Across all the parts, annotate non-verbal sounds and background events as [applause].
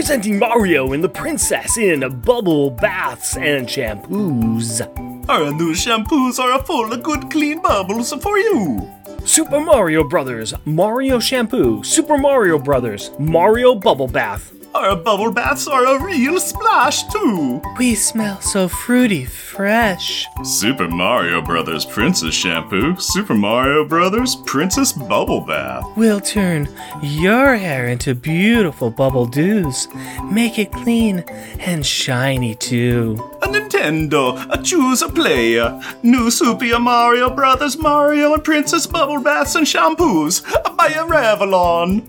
Presenting Mario and the Princess in bubble baths and shampoos. Our new shampoos are full of good clean bubbles for you. Super Mario Brothers Mario Shampoo, Super Mario Brothers Mario Bubble Bath. Our bubble baths are a real splash too. We smell so fruity fresh. Super Mario Brothers Princess Shampoo, Super Mario Brothers Princess Bubble Bath. We'll turn your hair into beautiful bubble dews. Make it clean and shiny too. A Nintendo, a choose a player. New Super Mario Brothers Mario and Princess Bubble Baths and Shampoos by a Revlon.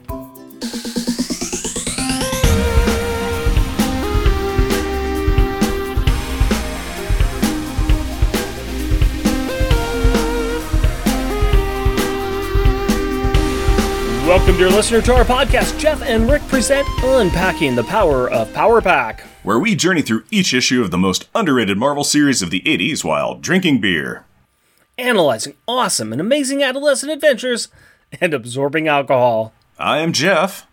Welcome, dear listener, to our podcast. Jeff and Rick present Unpacking the Power of Power Pack. Where we journey through each issue of the most underrated Marvel series of the 80s while drinking beer. Analyzing awesome and amazing adolescent adventures and absorbing alcohol. I am Jeff.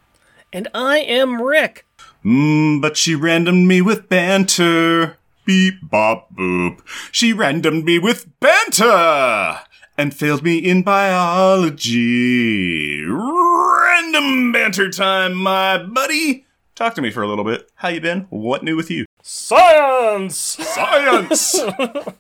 And I am Rick. Mmm, but she randomed me with banter. Beep, bop, boop. She randomed me with banter! And failed me in biology. Random banter time, my buddy! Talk to me for a little bit. How you been? What new with you? Science! Science!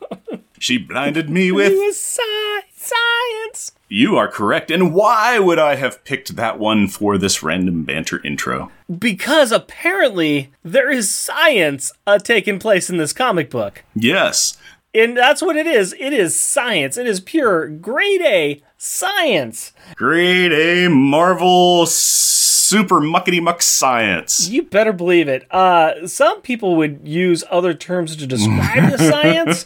[laughs] she blinded me with. It was sci- science! You are correct. And why would I have picked that one for this random banter intro? Because apparently there is science uh, taking place in this comic book. Yes. And that's what it is. It is science. It is pure grade A science. Grade A Marvel super muckety muck science. You better believe it. Uh, some people would use other terms to describe the [laughs] science,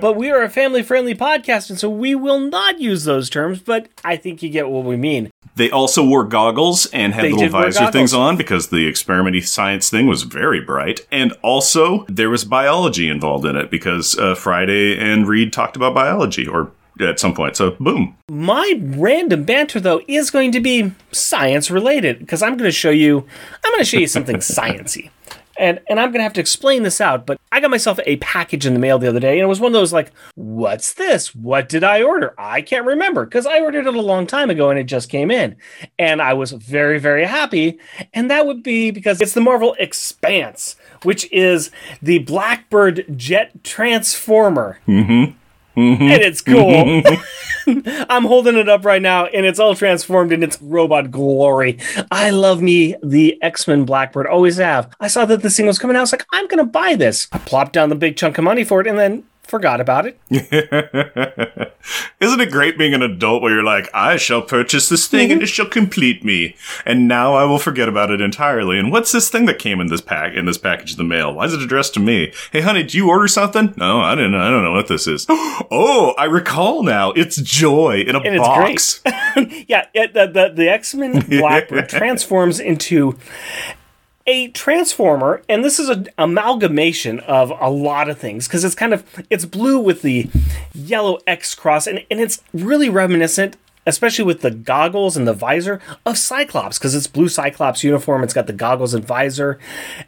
but we are a family friendly podcast, and so we will not use those terms, but I think you get what we mean. They also wore goggles and had They little visor things on because the experimenty science thing was very bright. And also, there was biology involved in it because uh, Friday and Reed talked about biology or at some point. So, boom. My random banter, though, is going to be science related because I'm going to show you. I'm going to show you something [laughs] sciency, and and I'm going to have to explain this out. But I got myself a package in the mail the other day, and it was one of those like, "What's this? What did I order? I can't remember because I ordered it a long time ago and it just came in." And I was very very happy, and that would be because it's the Marvel X-Spanse, which is the Blackbird jet transformer mm-hmm. Mm-hmm. and it's cool. Mm-hmm. [laughs] I'm holding it up right now, and it's all transformed in its robot glory. I love me the X Men Blackbird, always have. I saw that this thing was coming out. I was like, I'm gonna buy this. I plopped down the big chunk of money for it, and then forgot about it. [laughs] Isn't it great being an adult where you're like, I shall purchase this thing and mm-hmm. it shall complete me, and now I will forget about it entirely. And what's this thing that came in this pack in this package in the mail? Why is it addressed to me? Hey, honey, did you order something? No, I didn't. I don't know what this is. [gasps] Oh, I recall now. It's joy in a And box. [laughs] yeah, the the, the X Men [laughs] Blackbird transforms into a transformer, and this is an amalgamation of a lot of things because it's kind of it's blue with the yellow X cross, and, and it's really reminiscent. Especially with the goggles and the visor of Cyclops, because it's blue Cyclops uniform. It's got the goggles and visor,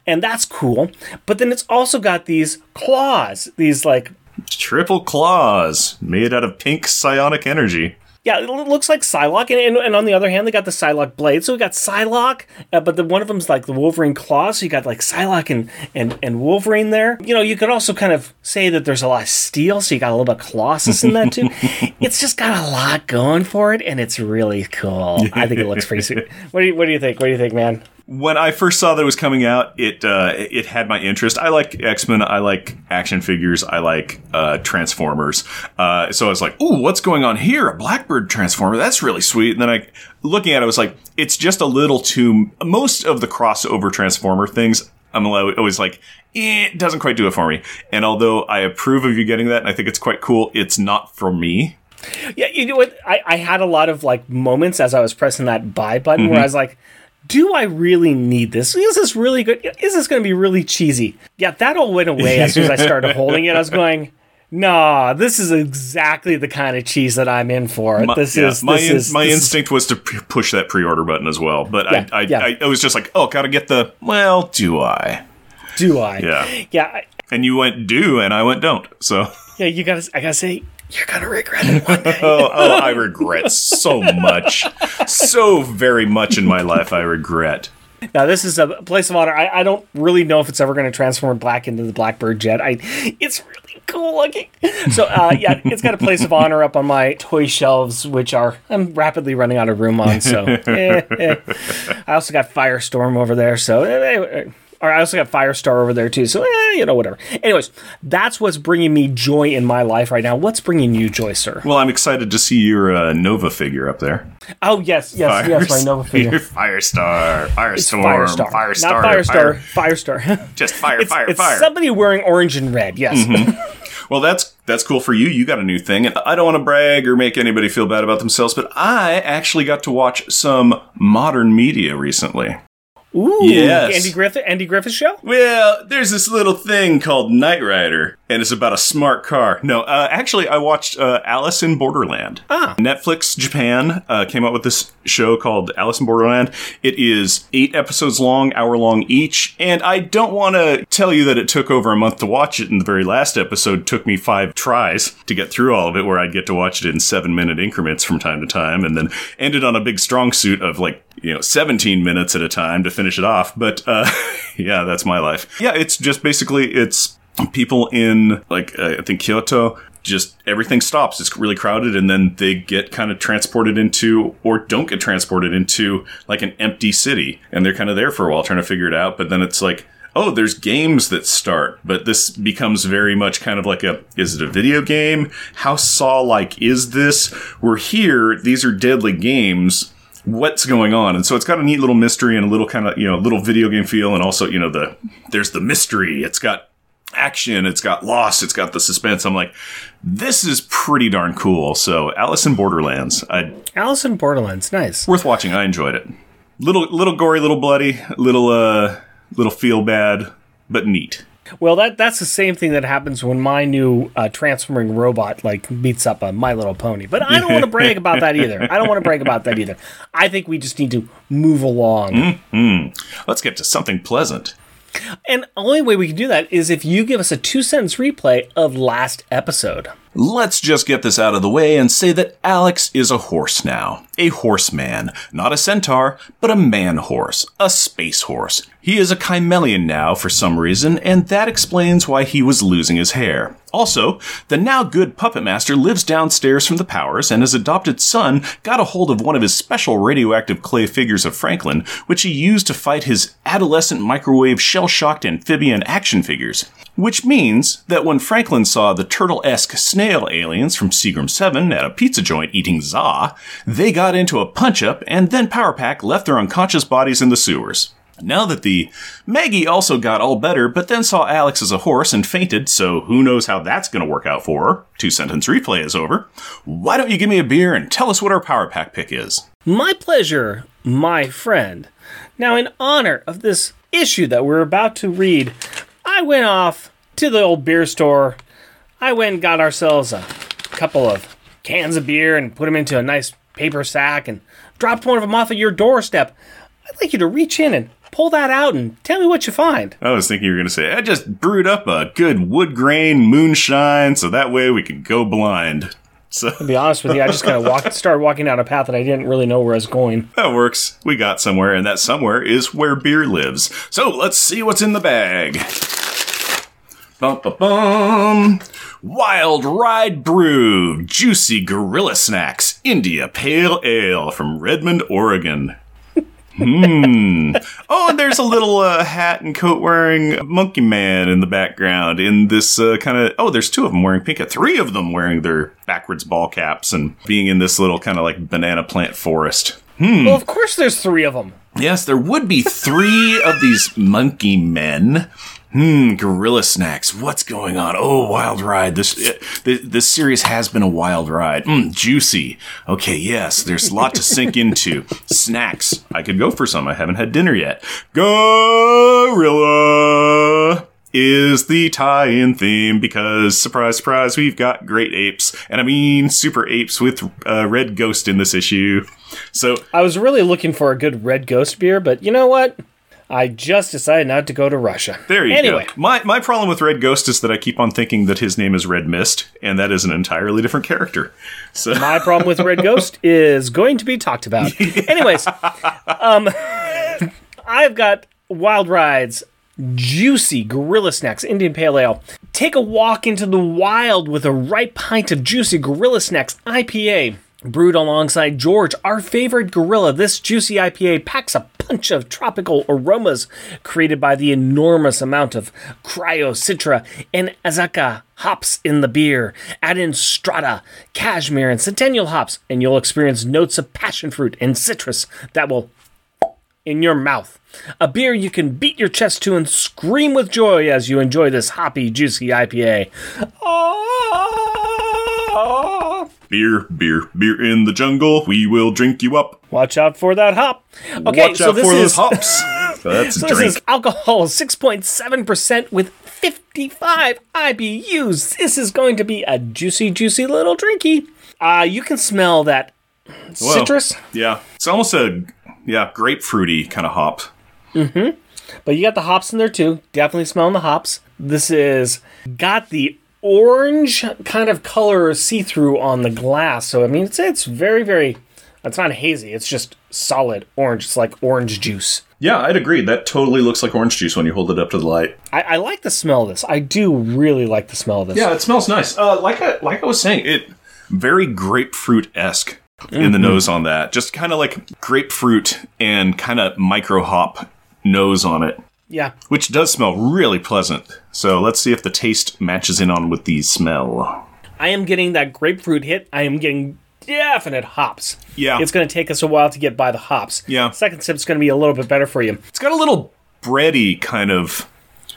and that's cool. But then it's also got these claws, these like Triple claws made out of pink psionic energy. Yeah, it looks like Psylocke, and, and, and on the other hand, they got the Psylocke blade. So we got Psylocke, uh, but the one of them's like the Wolverine claws. So you got like Psylocke and, and and Wolverine there. You know, you could also kind of say that there's a lot of steel, so you got a little bit of Colossus in that too. [laughs] it's just got a lot going for it, and it's really cool. I think it looks pretty sweet. [laughs] What do you What do you think? What do you think, man? When I first saw that it was coming out, it uh, it had my interest. I like X Men. I like action figures. I like uh, Transformers. Uh, so I was like, "Ooh, what's going on here? A Blackbird Transformer? That's really sweet." And then I, looking at it, I was like, "It's just a little too." Most of the crossover Transformer things, I'm always like, eh, "It doesn't quite do it for me." And although I approve of you getting that, and I think it's quite cool, it's not for me. Yeah, you know what? I, I had a lot of like moments as I was pressing that buy button where I was like, do I really need this? Is this really good? Is this going to be really cheesy? Yeah, that all went away as soon as I started [laughs] holding it. I was going, nah, this is exactly the kind of cheese that I'm in for. My, this yeah, is my this in- is my this is- instinct was to p- push that pre-order button as well, but Yeah, I, I, yeah. I I was just like, oh, gotta get the. Well, do I? do I? Yeah. yeah, And you went do, and I went don't. So yeah. You gotta, I gotta say, you're gonna regret it one day. [laughs] oh, oh, I regret so much, so very much in my life. I regret. Now this is a place of honor. I, I don't really know if it's ever going to transform black into the Blackbird jet. I, it's really cool looking. So uh, yeah, it's got a place of honor up on my toy shelves, which are I'm rapidly running out of room on. So [laughs] eh, eh. I also got Firestorm over there. So eh, eh, or I also got Firestar over there too. So eh, you know whatever. Anyways, that's what's bringing me joy in my life right now. What's bringing you joy, sir? Well, I'm excited to see your uh, Nova figure up there. Oh yes, yes, yes. My Nova figure. [laughs] Firestar, Firestorm, Firestar, Firestar, not Firestar, Firestar. [laughs] Just fire, it's, fire, it's fire. somebody wearing orange and red. Yes. [laughs] Well, that's that's cool for you. You got a new thing, and I don't want to brag or make anybody feel bad about themselves, but I actually got to watch some modern media recently. Ooh, Yes. Andy Griffith, Andy Griffith show. Well, there's this little thing called Knight Rider, and it's about a smart car. No, uh, actually, I watched uh, Alice in Borderland. Ah. Netflix Japan uh, came out with this show called Alice in Borderland. It is eight episodes long, hour long each, and I don't want to tell you that it took over a month to watch it. And the very last episode took me five tries to get through all of it, where I'd get to watch it in seven minute increments from time to time, and then ended on a big strong suit of like you know 17 minutes at a time to finish it off. But uh, [laughs] yeah, that's my life. Yeah, it's just basically it's people in like uh, I think Kyoto. Just everything stops. It's really crowded, and then they get kind of transported into, or don't get transported into, like an empty city, and they're kind of there for a while trying to figure it out. But then it's like, oh, there's games that start, but this becomes very much kind of like a is it a video game? How Saw like is this? We're here, these are deadly games. What's going on? And so it's got a neat little mystery and a little kind of, you know, little video game feel and also, you know, the there's the mystery. It's got action, it's got loss, it's got the suspense. I'm like, this is pretty darn cool. So Alice in Borderlands, I Alice in Borderlands, nice. worth watching. I enjoyed it. Little little gory, little bloody, little uh little feel bad, but neat. Well, that that's the same thing that happens when my new uh, transforming robot like beats up a My Little Pony. But I don't want to brag about that either. I don't want to brag about that either. I think we just need to move along. Let's get to something pleasant. And only way we can do that is if you give us a two sentence replay of last episode. Let's just get this out of the way and say that Alex is a horse now. A horseman. Not a centaur, but a man horse. A space horse. He is a Kymellian now for some reason, and that explains why he was losing his hair. Also, the now good puppet master lives downstairs from the powers, and his adopted son got a hold of one of his special radioactive clay figures of Franklin, which he used to fight his adolescent microwave shell shocked amphibian action figures. Which means that when Franklin saw the turtle esque snail aliens from Seagram 7 at a pizza joint eating za, they got into a punch up, and then Power Pack left their unconscious bodies in the sewers. Now that the Maggie also got all better, but then saw Alex as a horse and fainted, so who knows how that's going to work out for her. Two sentence replay is over. Why don't you give me a beer and tell us what our Power Pack pick is? My pleasure, my friend. Now, in honor of this issue that we're about to read, I went off to the old beer store. I went and got ourselves a couple of cans of beer and put them into a nice paper sack and dropped one of them off at your doorstep. I'd like you to reach in and pull that out and tell me what you find. I was thinking you were going to say, I just brewed up a good wood grain moonshine so that way we can go blind. So To be honest with you, I just kind of [laughs] walked, started walking down a path that I didn't really know where I was going. that works. We got somewhere, and that somewhere is where beer lives. So let's see what's in the bag. Bum, bum, bum. Wild Ride Brew, Juicy Gorilla Snacks, India Pale Ale from Redmond, Oregon. Hmm. Oh, and there's a little uh, hat and coat wearing monkey man in the background in this uh, kind of. Oh, there's two of them wearing pink. Three of them wearing their backwards ball caps and being in this little kind of like banana plant forest. Well, of course, there's three of them. Yes, there would be three of these monkey men. Hmm, gorilla snacks. What's going on? Oh, wild ride. This uh, this, this series has been a wild ride. Mm, juicy. Okay, yes, there's a lot to sink into. Snacks. I could go for some. I haven't had dinner yet. Gorilla. Is the tie-in theme because surprise, surprise, we've got great apes, and I mean super apes with uh, Red Ghost in this issue. So I was really looking for a good Red Ghost beer, but you know what? I just decided not to go to Russia. there you anyway, go. My my problem with Red Ghost is that I keep on thinking that his name is Red Mist, and that is an entirely different character. So my problem with Red Ghost [laughs] is going to be talked about. [laughs] Anyways, um, [laughs] I've got Wild Rides, juicy Gorilla Snacks, Indian Pale Ale. Take a walk into the wild with a ripe pint of juicy Gorilla Snacks IPA. Brewed alongside George, our favorite gorilla, this juicy IPA packs a punch of tropical aromas created by the enormous amount of Cryo Citra and Azacca hops in the beer. Add in Strata, Cashmere, and Centennial hops, and you'll experience notes of passion fruit and citrus that will in your mouth. A beer you can beat your chest to and scream with joy as you enjoy this hoppy, juicy IPA. Ah. beer, beer, beer in the jungle. We will drink you up. Watch out for that hop. Okay, Watch so out this for is those hops. [laughs] That's a so this is alcohol 6.7% with 55 IBUs. This is going to be a juicy, juicy little drinky. Uh, you can smell that citrus, Yeah, it's almost a yeah grapefruity kind of hop. But you got the hops in there too. Definitely smelling the hops. This is got the orange kind of color see through on the glass. So I mean, it's it's very very. It's not hazy. It's just solid orange. It's like orange juice. Yeah, I'd agree. That totally looks like orange juice when you hold it up to the light. I, I like the smell of this. I do really like the smell of this. Yeah, it smells nice. Uh, like I like I was saying, it very grapefruit esque in the nose on that. Just kind of like grapefruit and kind of micro hop nose on it, Yeah. which does smell really pleasant. So let's see if the taste matches in on with the smell. I am getting that grapefruit hit. I am getting definite hops. Yeah. It's going to take us a while to get by the hops. Yeah. Second sip's going to be a little bit better for you. It's got a little bready kind of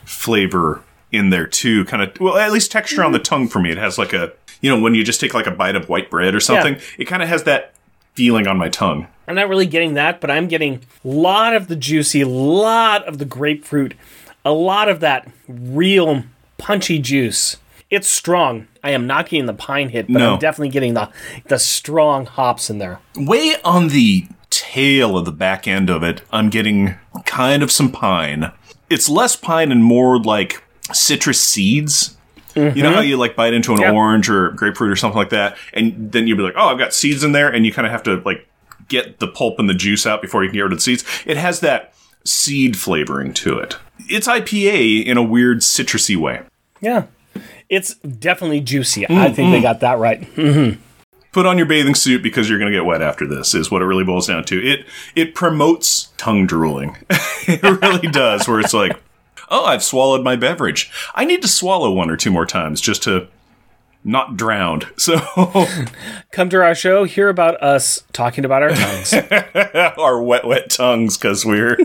flavor in there too. Kind of well, at least texture on the tongue for me. It has like a you know when you just take like a bite of white bread or something. It kind of has that feeling on my tongue. I'm not really getting that, but I'm getting a lot of the juicy, a lot of the grapefruit, a lot of that real punchy juice. It's strong. I am not getting the pine hit, but No. I'm definitely getting the the strong hops in there. Way on the tail of the back end of it, I'm getting kind of some pine. It's less pine and more like citrus seeds. You know how mm-hmm. you like bite into an Yeah. orange or grapefruit or something like that, and then you'll be like, "Oh, I've got seeds in there," and you kind of have to like get the pulp and the juice out before you can get rid of the seeds. It has that seed flavoring to it. It's IPA in a weird citrusy way. Yeah. It's definitely juicy. I mm, think they mm. got that right. Mm-hmm. put on your bathing suit because you're going to get wet after this is what it really boils down to it it promotes tongue drooling [laughs] it really does where it's like oh i've swallowed my beverage i need to swallow one or two more times just to not drowned. [laughs] so [laughs] Come to our show, hear about us talking about our tongues. [laughs] our wet wet tongues because we're,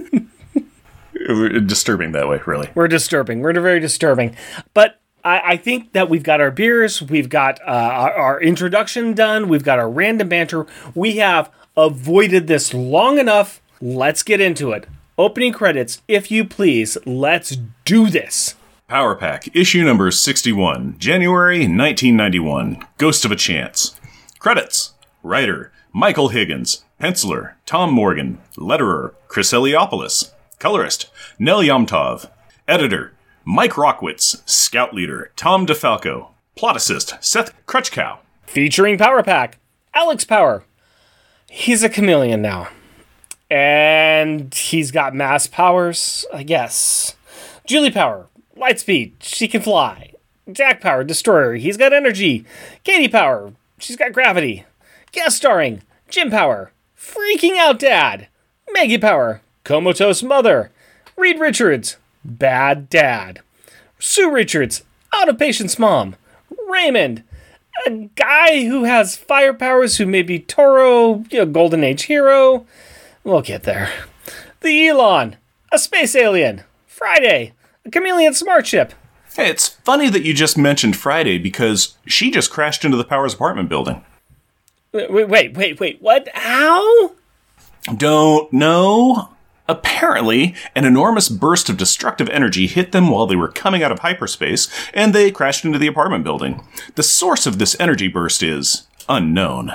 we're disturbing that way really We're disturbing. We're very disturbing. But I, I think that we've got our beers, we've got uh, our, our introduction done, we've got our random banter. We have avoided this long enough. Let's get into it. Opening credits, if you please. Let's do this. Power Pack, issue number 61, January 1991. Ghost of a Chance. Credits Writer Michael Higgins. Penciler Tom Morgan. Letterer Chris Eliopoulos. Colorist Nel Yomtov. Editor Mike Rockwitz. Scout Leader Tom DeFalco. Plot Assist Seth Crutchcow. Featuring Power Pack, Alex Power. He's a chameleon now. And he's got mass powers, I guess. Julie Power, light speed, she can fly. Jack Power, destroyer, he's got energy. Katie Power, she's got gravity. Guest starring Jim Power, freaking out dad. Maggie Power, comatose mother. Reed Richards, bad dad. Sue Richards, out of patience mom. Raymond, a guy who has fire powers who may be Toro, know, Golden Age hero. We'll get there. The Elon, a space alien. Friday, a chameleon smart ship. Hey, it's funny that you just mentioned Friday because she just crashed into the Powers apartment building. Wait, wait, wait, wait. What? How? Don't know. Apparently, an enormous burst of destructive energy hit them while they were coming out of hyperspace, and they crashed into the apartment building. The source of this energy burst is unknown.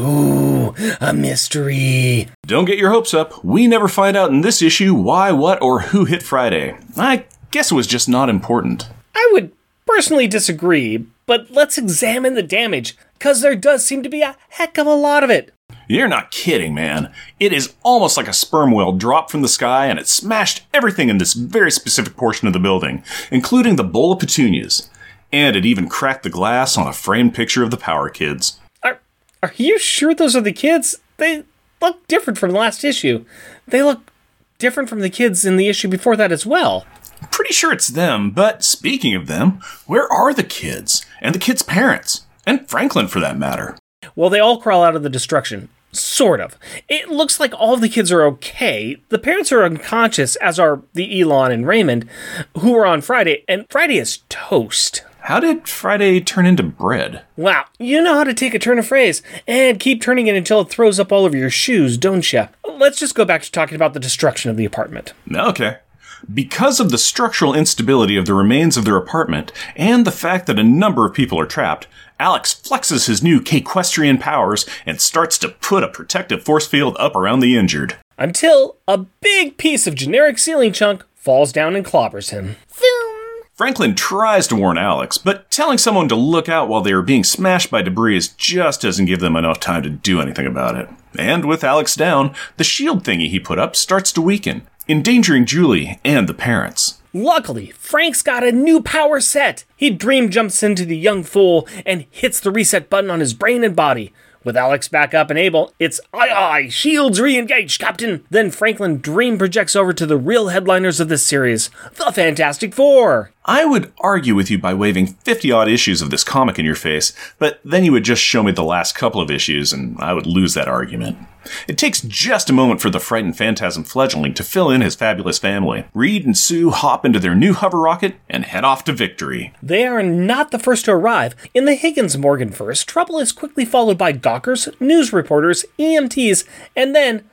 Ooh, a mystery. Don't get your hopes up. We never find out in this issue why, what, or who hit Friday. I guess it was just not important. I would personally disagree, but let's examine the damage, because there does seem to be a heck of a lot of it. You're not kidding, man. It is almost like a sperm whale dropped from the sky and it smashed everything in this very specific portion of the building, including the bowl of petunias. And it even cracked the glass on a framed picture of the Power Kids. Are, you sure those are the kids? They look different from the last issue. They look different from the kids in the issue before that as well. Pretty sure it's them, but speaking of them, where are the kids? And the kids' parents? And Franklin, for that matter. Well, they all crawl out of the destruction. Sort of. It looks like all the kids are okay. The parents are unconscious, as are the Elon and Raymond, who were on Friday, and Friday is toast. How did Friday turn into bread? Wow, you know how to take a turn of phrase and keep turning it until it throws up all over your shoes, don't you? Let's just go back to talking about the destruction of the apartment. Okay. Because of the structural instability of the remains of their apartment and the fact that a number of people are trapped, Alex flexes his new K-Questrian powers and starts to put a protective force field up around the injured. Until a big piece of generic ceiling chunk falls down and clobbers him. Franklin tries to warn Alex, but telling someone to look out while they are being smashed by debris just doesn't give them enough time to do anything about it. And with Alex down, the shield thingy he put up starts to weaken, endangering Julie and the parents. Luckily, Frank's got a new power set. He dream jumps into the young fool and hits the reset button on his brain and body. With Alex back up and able, it's aye aye, shields re-engaged, Captain. Then Franklin dream projects over to the real headliners of this series, the Fantastic Four. I would argue with you by waving 50 odd issues of this comic in your face, but then you would just show me the last couple of issues and I would lose that argument. It takes just a moment for the frightened phantasm fledgling to fill in his fabulous family. Reed and Sue hop into their new hover rocket and head off to victory. They are not the first to arrive. In the Higgins Morgan verse, trouble is quickly followed by Gawkers, news reporters, EMTs, and then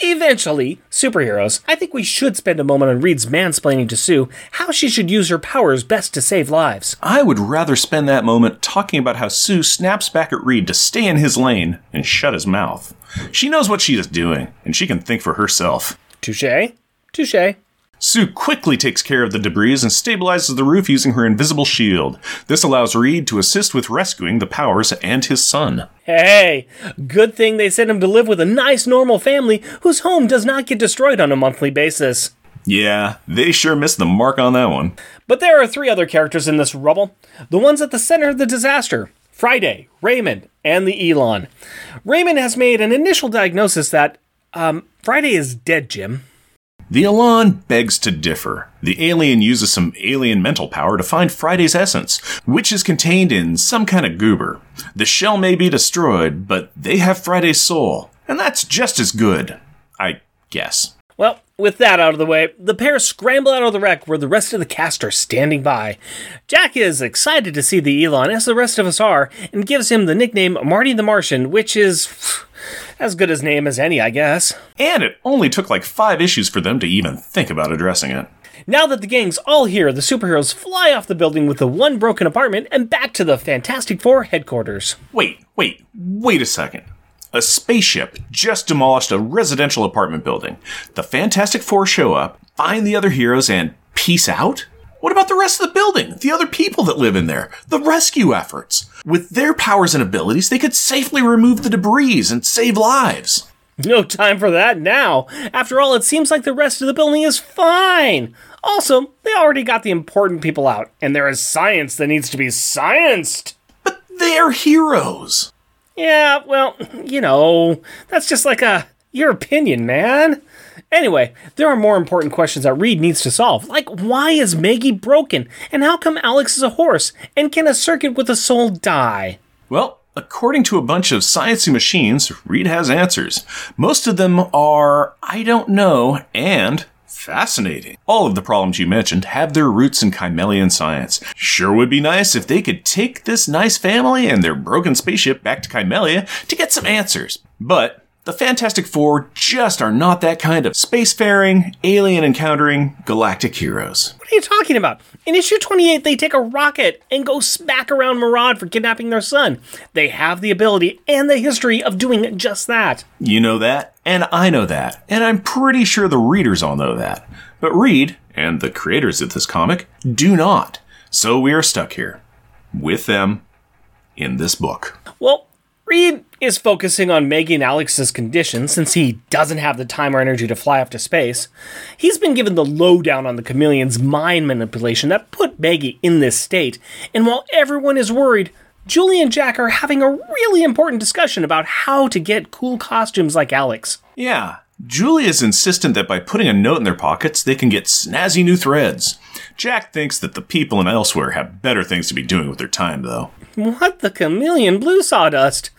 eventually, superheroes. I think we should spend a moment on Reed's mansplaining to Sue how she should use her powers best to save lives. I would rather spend that moment talking about how Sue snaps back at Reed to stay in his lane and shut his mouth. She knows what she is doing, and she can think for herself. Touche. Touche. Sue quickly takes care of the debris and stabilizes the roof using her invisible shield. This allows Reed to assist with rescuing the powers and his son. Hey, good thing they sent him to live with a nice normal family whose home does not get destroyed on a monthly basis. Yeah, they sure missed the mark on that one. But there are three other characters in this rubble the ones at the center of the disaster Friday, Raymond, and the Elon. Raymond has made an initial diagnosis that, um, Friday is dead, Jim. The Elan begs to differ. The alien uses some alien mental power to find Friday's essence, which is contained in some kind of goober. The shell may be destroyed, but they have Friday's soul, and that's just as good. I guess. Well, with that out of the way, the pair scramble out of the wreck where the rest of the cast are standing by. Jack is excited to see the Elon, as the rest of us are, and gives him the nickname Marty the Martian, which is as good as name as any, I guess. And it only took like five issues for them to even think about addressing it. Now that the gang's all here, the superheroes fly off the building with the one broken apartment and back to the Fantastic Four headquarters. Wait, wait, wait a second. A spaceship just demolished a residential apartment building. The Fantastic Four show up, find the other heroes, and peace out? What about the rest of the building? The other people that live in there? The rescue efforts? With their powers and abilities, they could safely remove the debris and save lives. No time for that now. After all, it seems like the rest of the building is fine. Also, they already got the important people out, and there is science that needs to be scienced. But they're heroes. Yeah, well, you know, that's just like a your opinion, man. Anyway, there are more important questions that Reed needs to solve, like why is Maggie broken, and how come Alex is a horse, and can a circuit with a soul die? Well, according to a bunch of sciencey machines, Reed has answers. Most of them are I don't know and fascinating. All of the problems you mentioned have their roots in Kymellian science. Sure would be nice if they could take this nice family and their broken spaceship back to Kymellia to get some answers. But The Fantastic Four just are not that kind of spacefaring, alien encountering, galactic heroes. What are you talking about? In issue 28, they take a rocket and go smack around Maraud for kidnapping their son. They have the ability and the history of doing just that. You know that, and I know that, and I'm pretty sure the readers all know that. But Reed, and the creators of this comic, do not. So we are stuck here. With them in this book. Well, Reed is focusing on Maggie and Alex's condition since he doesn't have the time or energy to fly off to space. He's been given the lowdown on the chameleon's mind manipulation that put Maggie in this state, and while everyone is worried, Julie and Jack are having a really important discussion about how to get cool costumes like Alex. Yeah, Julie is insistent that by putting a note in their pockets, they can get snazzy new threads. Jack thinks that the people in Elsewhere have better things to be doing with their time, though. What the chameleon blue sawdust?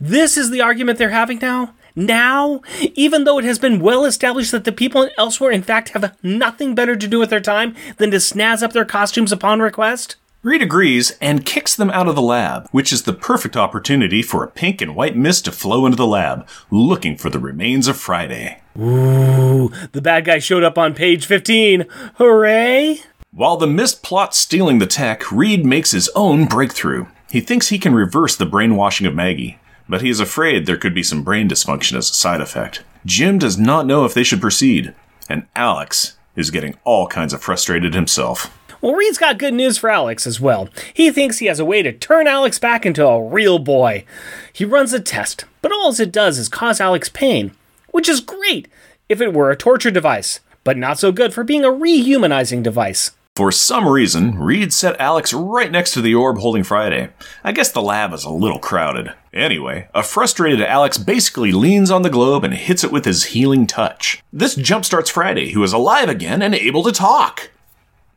This is the argument they're having now? Now? Even though it has been well established that the people elsewhere, in fact, have nothing better to do with their time than to snazz up their costumes upon request? Reed agrees and kicks them out of the lab, which is the perfect opportunity for a pink and white mist to flow into the lab, looking for the remains of Friday. Ooh, the bad guy showed up on page 15. Hooray! While the mist plots stealing the tech, Reed makes his own breakthrough. He thinks he can reverse the brainwashing of Maggie, but he is afraid there could be some brain dysfunction as a side effect. Jim does not know if they should proceed, and Alex is getting all kinds of frustrated himself. Well, Reed's got good news for Alex as well. He thinks he has a way to turn Alex back into a real boy. He runs a test, but all it does is cause Alex pain, which is great if it were a torture device, but not so good for being a rehumanizing device. For some reason, Reed set Alex right next to the orb holding Friday. I guess the lab is a little crowded. Anyway, a frustrated Alex basically leans on the globe and hits it with his healing touch. This jumpstarts Friday, who is alive again and able to talk.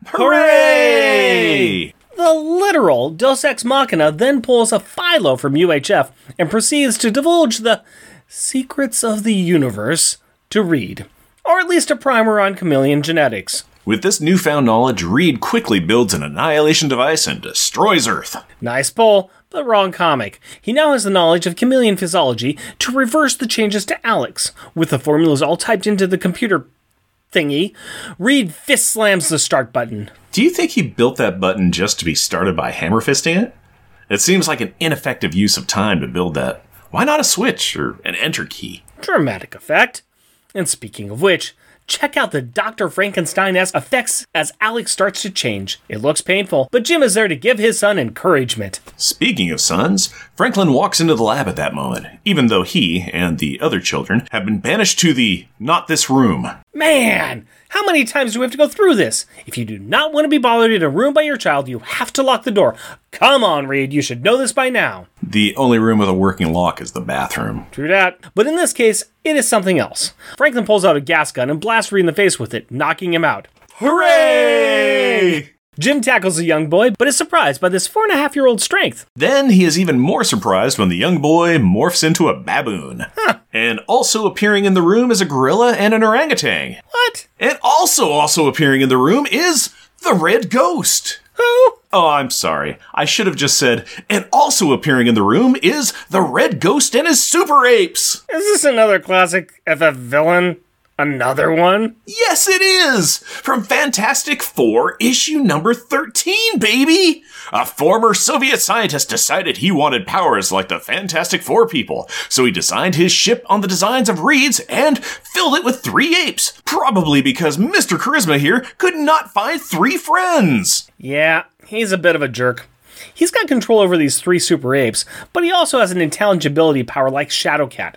Hooray! The literal Deus Ex Machina then pulls a Philo from UHF and proceeds to divulge the secrets of the universe to Reed, or at least a primer on chameleon genetics. With this newfound knowledge, Reed quickly builds an annihilation device and destroys Earth. Nice pull, but wrong comic. He now has the knowledge of chameleon physiology to reverse the changes to Alex. With the formulas all typed into the computer thingy, Reed fist slams the start button. Do you think he built that button just to be started by hammer fisting it? It seems like an ineffective use of time to build that. Why not a switch or an enter key? Dramatic effect. And speaking of which, check out the Dr. Frankenstein esque effects as Alex starts to change. It looks painful, but Jim is there to give his son encouragement. Speaking of sons, Franklin walks into the lab at that moment, even though he and the other children have been banished to the not this room. Man, how many times do we have to go through this? If you do not want to be bothered in a room by your child, you have to lock the door. Come on, Reed, you should know this by now. The only room with a working lock is the bathroom. True that. But in this case, it is something else. Franklin pulls out a gas gun and blasts Reed in the face with it, knocking him out. Hooray! Jim tackles the young boy, but is surprised by this four and a half year old strength. Then he is even more surprised when the young boy morphs into a baboon. And also appearing in the room is a gorilla and an orangutan. What? And also also appearing in the room is the red ghost. Who? Oh, I'm sorry. I should have just said, and also appearing in the room is the red ghost and his super apes. Is this another classic FF villain? Another one? Yes, it is! From Fantastic Four, issue number 13, baby! A former Soviet scientist decided he wanted powers like the Fantastic Four people, so he designed his ship on the designs of Reed's and filled it with three apes. Probably because Mr. Charisma here could not find three friends. Yeah, he's a bit of a jerk. He's got control over these three super apes, but he also has an intelligibility power like Shadowcat.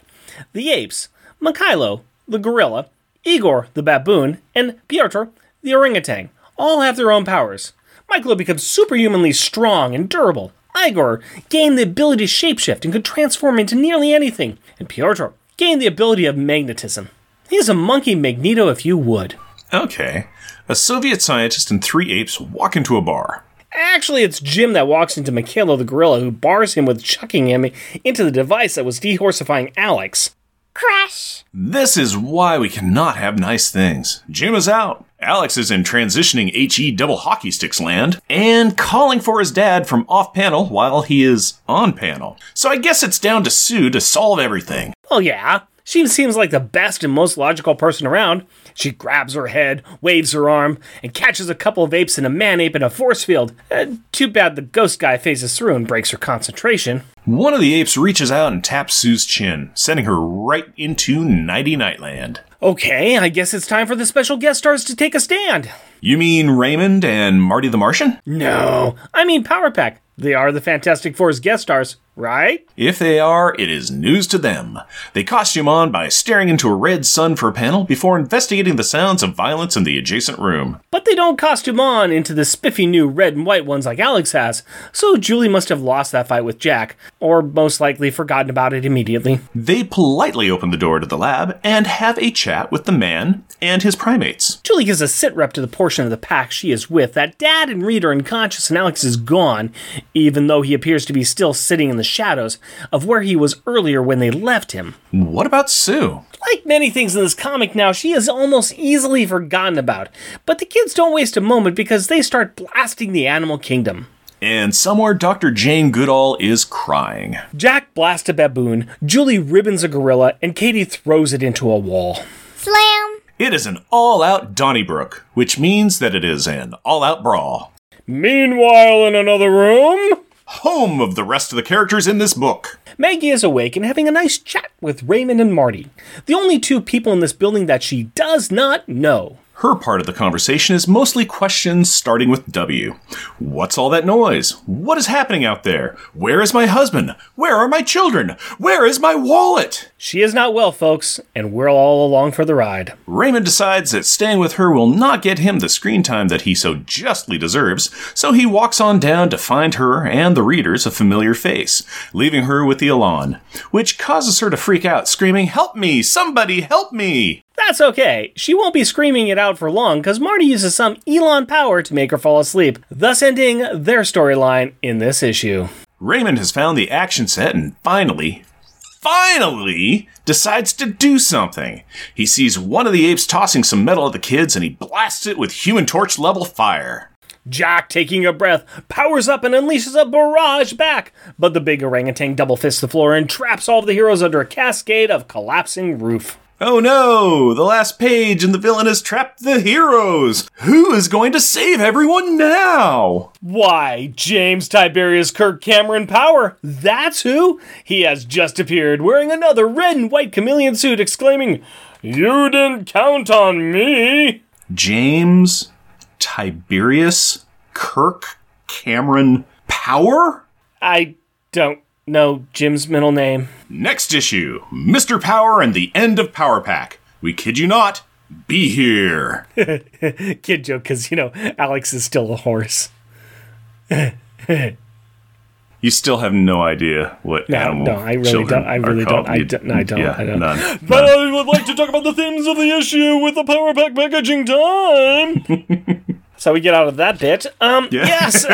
The apes, Mikhailo, the gorilla, Igor, the baboon, and Piotr, the orangutan, all have their own powers. Mikhailo becomes superhumanly strong and durable. Igor gained the ability to shapeshift and could transform into nearly anything. And Piotr gained the ability of magnetism. He's a monkey magneto if you would. Okay. A Soviet scientist and three apes walk into a bar. Actually, it's Jim that walks into Mikhailo the gorilla who bars him with chucking him into the device that was dehorsifying Alex. Crash! This is why we cannot have nice things. Jim is out. Alex is in transitioning HE double hockey sticks land and calling for his dad from off panel while he is on panel. So I guess it's down to Sue to solve everything. Well, yeah. She seems like the best and most logical person around. She grabs her head, waves her arm, and catches a couple of apes and a man ape in a force field. Uh, too bad the ghost guy phases through and breaks her concentration. One of the apes reaches out and taps Sue's chin, sending her right into Nighty Nightland. Okay, I guess it's time for the special guest stars to take a stand. You mean Raymond and Marty the Martian? No, I mean Power Pack. They are the Fantastic Four's guest stars, right? If they are, it is news to them. They costume on by staring into a red sun for a panel before investigating the sounds of violence in the adjacent room. But they don't costume on into the spiffy new red and white ones like Alex has, so Julie must have lost that fight with Jack, or most likely forgotten about it immediately. They politely open the door to the lab and have a chat with the man and his primates. Julie gives a sit rep to the portion of the pack she is with that Dad and Reed are unconscious and Alex is gone, even though he appears to be still sitting in the shadows of where he was earlier when they left him. What about Sue? Like many things in this comic now, she is almost easily forgotten about. But the kids don't waste a moment because they start blasting the animal kingdom. And somewhere Dr. Jane Goodall is crying. Jack blasts a baboon, Julie ribbons a gorilla, and Katie throws it into a wall. Slam! It is an all out Donnybrook, which means that it is an all out brawl. Meanwhile, in another room, Home of the rest of the characters in this book. Maggie is awake and having a nice chat with Raymond and Marty, the only two people in this building that she does not know. Her part of the conversation is mostly questions starting with W. What's all that noise? What is happening out there? Where is my husband? Where are my children? Where is my wallet? She is not well, folks, and we're all along for the ride. Raymond decides that staying with her will not get him the screen time that he so justly deserves, so he walks on down to find her and the readers a familiar face, leaving her with the Elan, which causes her to freak out, screaming, Help me! Somebody help me! That's okay. She won't be screaming it out for long because Marty uses some Elon power to make her fall asleep, thus ending their storyline in this issue. Raymond has found the action set and finally, finally decides to do something. He sees one of the apes tossing some metal at the kids and he blasts it with human torch level fire. Jack, taking a breath, powers up and unleashes a barrage back, but the big orangutan double fists the floor and traps all of the heroes under a cascade of collapsing roof. Oh no! The last page and the villain has trapped the heroes! Who is going to save everyone now? Why, James Tiberius Kirk Cameron Power. That's who? He has just appeared wearing another red and white chameleon suit, exclaiming, You didn't count on me! James Tiberius Kirk Cameron Power? I don't know Jim's middle name. Next issue Mr. Power and the End of Power Pack. We kid you not, be here. [laughs] Kid joke, because, you know, Alex is still a horse. [laughs] You still have no idea what No, animal no, I really don't. I really don't. I don't- no, I don't. Yeah, I don't. None. But none. I would like to talk about the themes of the issue with the Power Pack packaging time. [laughs] so we get out of that bit. Um, Yeah. yes.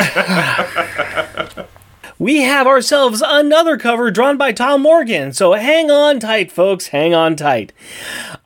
We have ourselves another cover drawn by Tom Morgan. So hang on tight, folks. Hang on tight.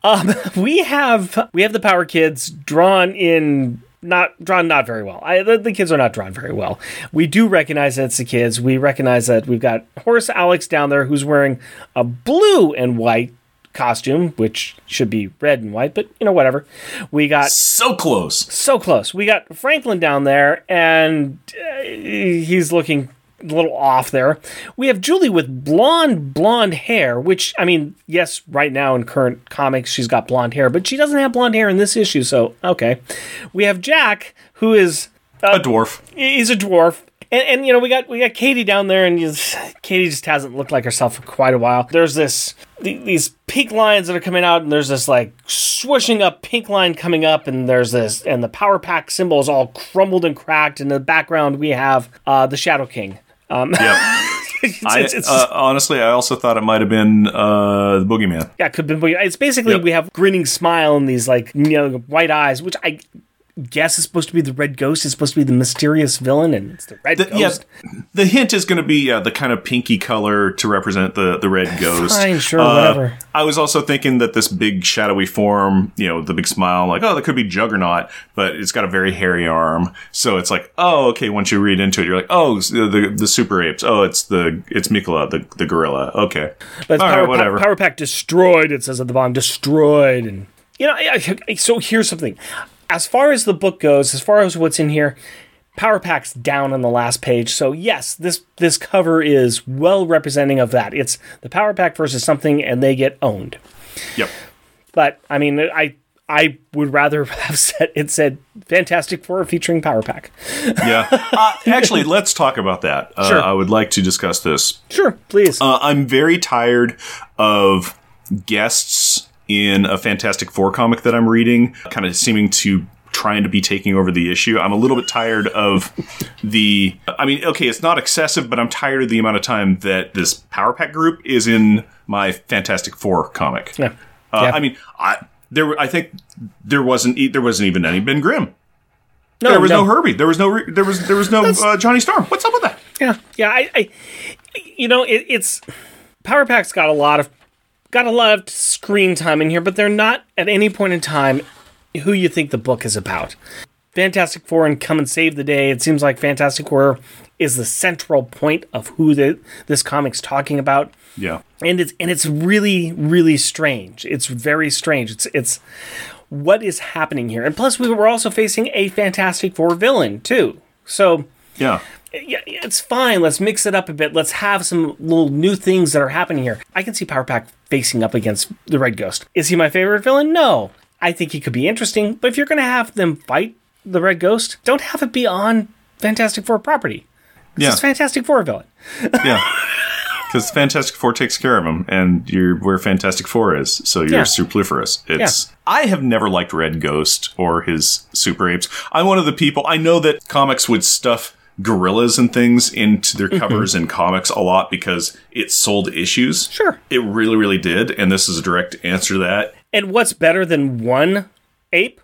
Um, [laughs] we have we have the Power Kids drawn in not drawn not very well. I, the, the kids are not drawn very well. We do recognize that it's the kids. We recognize that we've got Horace Alex down there who's wearing a blue and white costume, which should be red and white, but you know whatever. We got So close. so close. We got Franklin down there, and uh, he's looking a little off there. We have Julie with blonde, blonde hair, which, I mean, yes, right now in current comics, she's got blonde hair, but she doesn't have blonde hair in this issue, so okay. We have Jack, who is A dwarf. he's a dwarf. And, and you know we got we got Katie down there, and just, Katie just hasn't looked like herself for quite a while. There's this th- these pink lines that are coming out, and there's this like swishing up pink line coming up, and there's this and the power pack symbol is all crumbled and cracked. In the background, we have uh, the Shadow King. Um, Yep. [laughs] it's, I, it's, uh, honestly, I also thought it might have been uh, the Boogeyman. yeah, could be. It's basically Yep. we have grinning smile and these like you know white eyes, which I guess is supposed to be the Red Ghost. Is supposed to be the mysterious villain, and it's the Red The, yeah, the hint is going to be uh, the kind of pinky color to represent the the red [laughs] ghost. Fine, sure, Uh, whatever. I was also thinking that this big shadowy form, you know, the big smile, like oh, that could be Juggernaut, but it's got a very hairy arm. So it's like, oh, okay. Once you read into it, you're like, oh, the the super apes. Oh, it's the it's Mikola, the the gorilla. Okay, But it's all Power, right, whatever. Power Pack destroyed. It says at the bottom, destroyed, and you know. So here's something. As far as the book goes, as far as what's in here, Power Pack's down on the last page. So yes, this this cover is well representing of that. It's the Power Pack versus something, and they get owned. Yep. But I mean, I I would rather [laughs] have said it said Fantastic Four featuring Power Pack. Yeah. [laughs] Uh, actually, let's talk about that. Uh, Sure. I would like to discuss this. Sure, please. Uh, I'm very tired of guests in a Fantastic Four comic that I'm reading, kind of seeming to trying to be taking over the issue. I'm a little bit tired of the. I mean, okay, it's not excessive, but I'm tired of the amount of time that this Power Pack group is in my Fantastic Four comic. yeah. Uh, Yeah. I mean, I there. I think there wasn't. There wasn't even any Ben Grimm. no, There was no, Herbie. There was no. There was. There was no uh, Johnny Storm. What's up with that? Yeah, yeah. I, I you know, it, it's Power Pack's got a lot of got a lot of screen time in here, but they're not at any point in time who you think the book is about. Fantastic Four and Come and Save the Day. It seems like Fantastic Four is the central point of who the, this comic's talking about, Yeah. and it's and it's really really strange. It's very strange. It's it's what is happening here, and plus we were also facing a Fantastic Four villain too. So Yeah. Yeah, it's fine. Let's mix it up a bit. Let's have some little new things that are happening here. I can see Power Pack facing up against the Red Ghost. Is he my favorite villain? No. I think he could be interesting, but if you're going to have them fight the Red Ghost, don't have it be on Fantastic Four property. Yeah. It's Fantastic Four villain. [laughs] Yeah. Because Fantastic Four takes care of him, and you're where Fantastic Four is, so you're Yeah. superfluous. It's I have never liked Red Ghost or his super apes. I'm one of the people I know that comics would stuff gorillas and things into their mm-hmm. covers in comics a lot because it sold issues. Sure. It really, really did, and this is a direct answer to that. And what's better than one ape?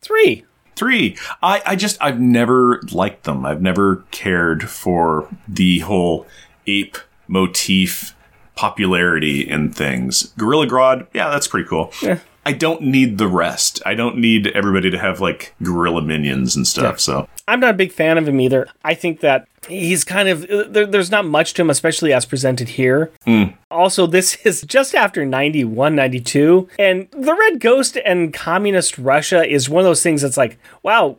Three. Three, I, I just I've never liked them. I've never cared for the whole ape motif popularity in things. Gorilla Grodd, yeah, that's pretty cool. Yeah. I don't need the rest. I don't need everybody to have like gorilla minions and stuff. So I'm not a big fan of him either. I think that he's kind of uh, there, there's not much to him, especially as presented here. Hmm. Also, this [laughs] is just after 91, 92, and the Red Ghost and Communist Russia is one of those things that's like, wow,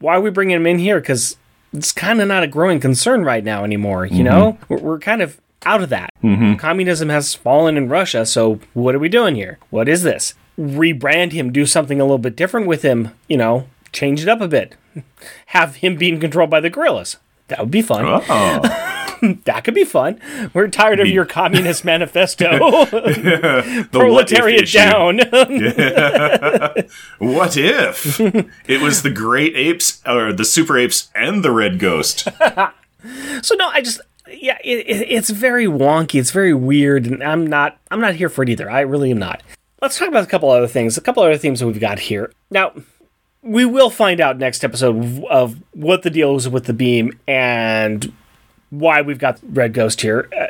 why are we bringing him in here? Because it's kind of not a growing concern right now anymore. You know, mm-hmm. we're, we're kind of out of that. Mm-hmm. Communism has fallen in Russia, so what are we doing here? What is this? Rebrand him, do something a little bit different with him. You know, change it up a bit. [laughs] Have him being controlled by the gorillas. That would be fun. oh, [laughs] That could be fun. We're tired of your communist manifesto. [laughs] the Proletariat down. What if it was the great apes or the super apes and the red ghost? so no, I just yeah, it, it, it's very wonky. It's very weird, and I'm not I'm not here for it either. I really am not. Let's talk about a couple other things. A couple other themes that we've got here. Now, we will find out next episode of what the deal is with the beam and why we've got Red Ghost here. Uh,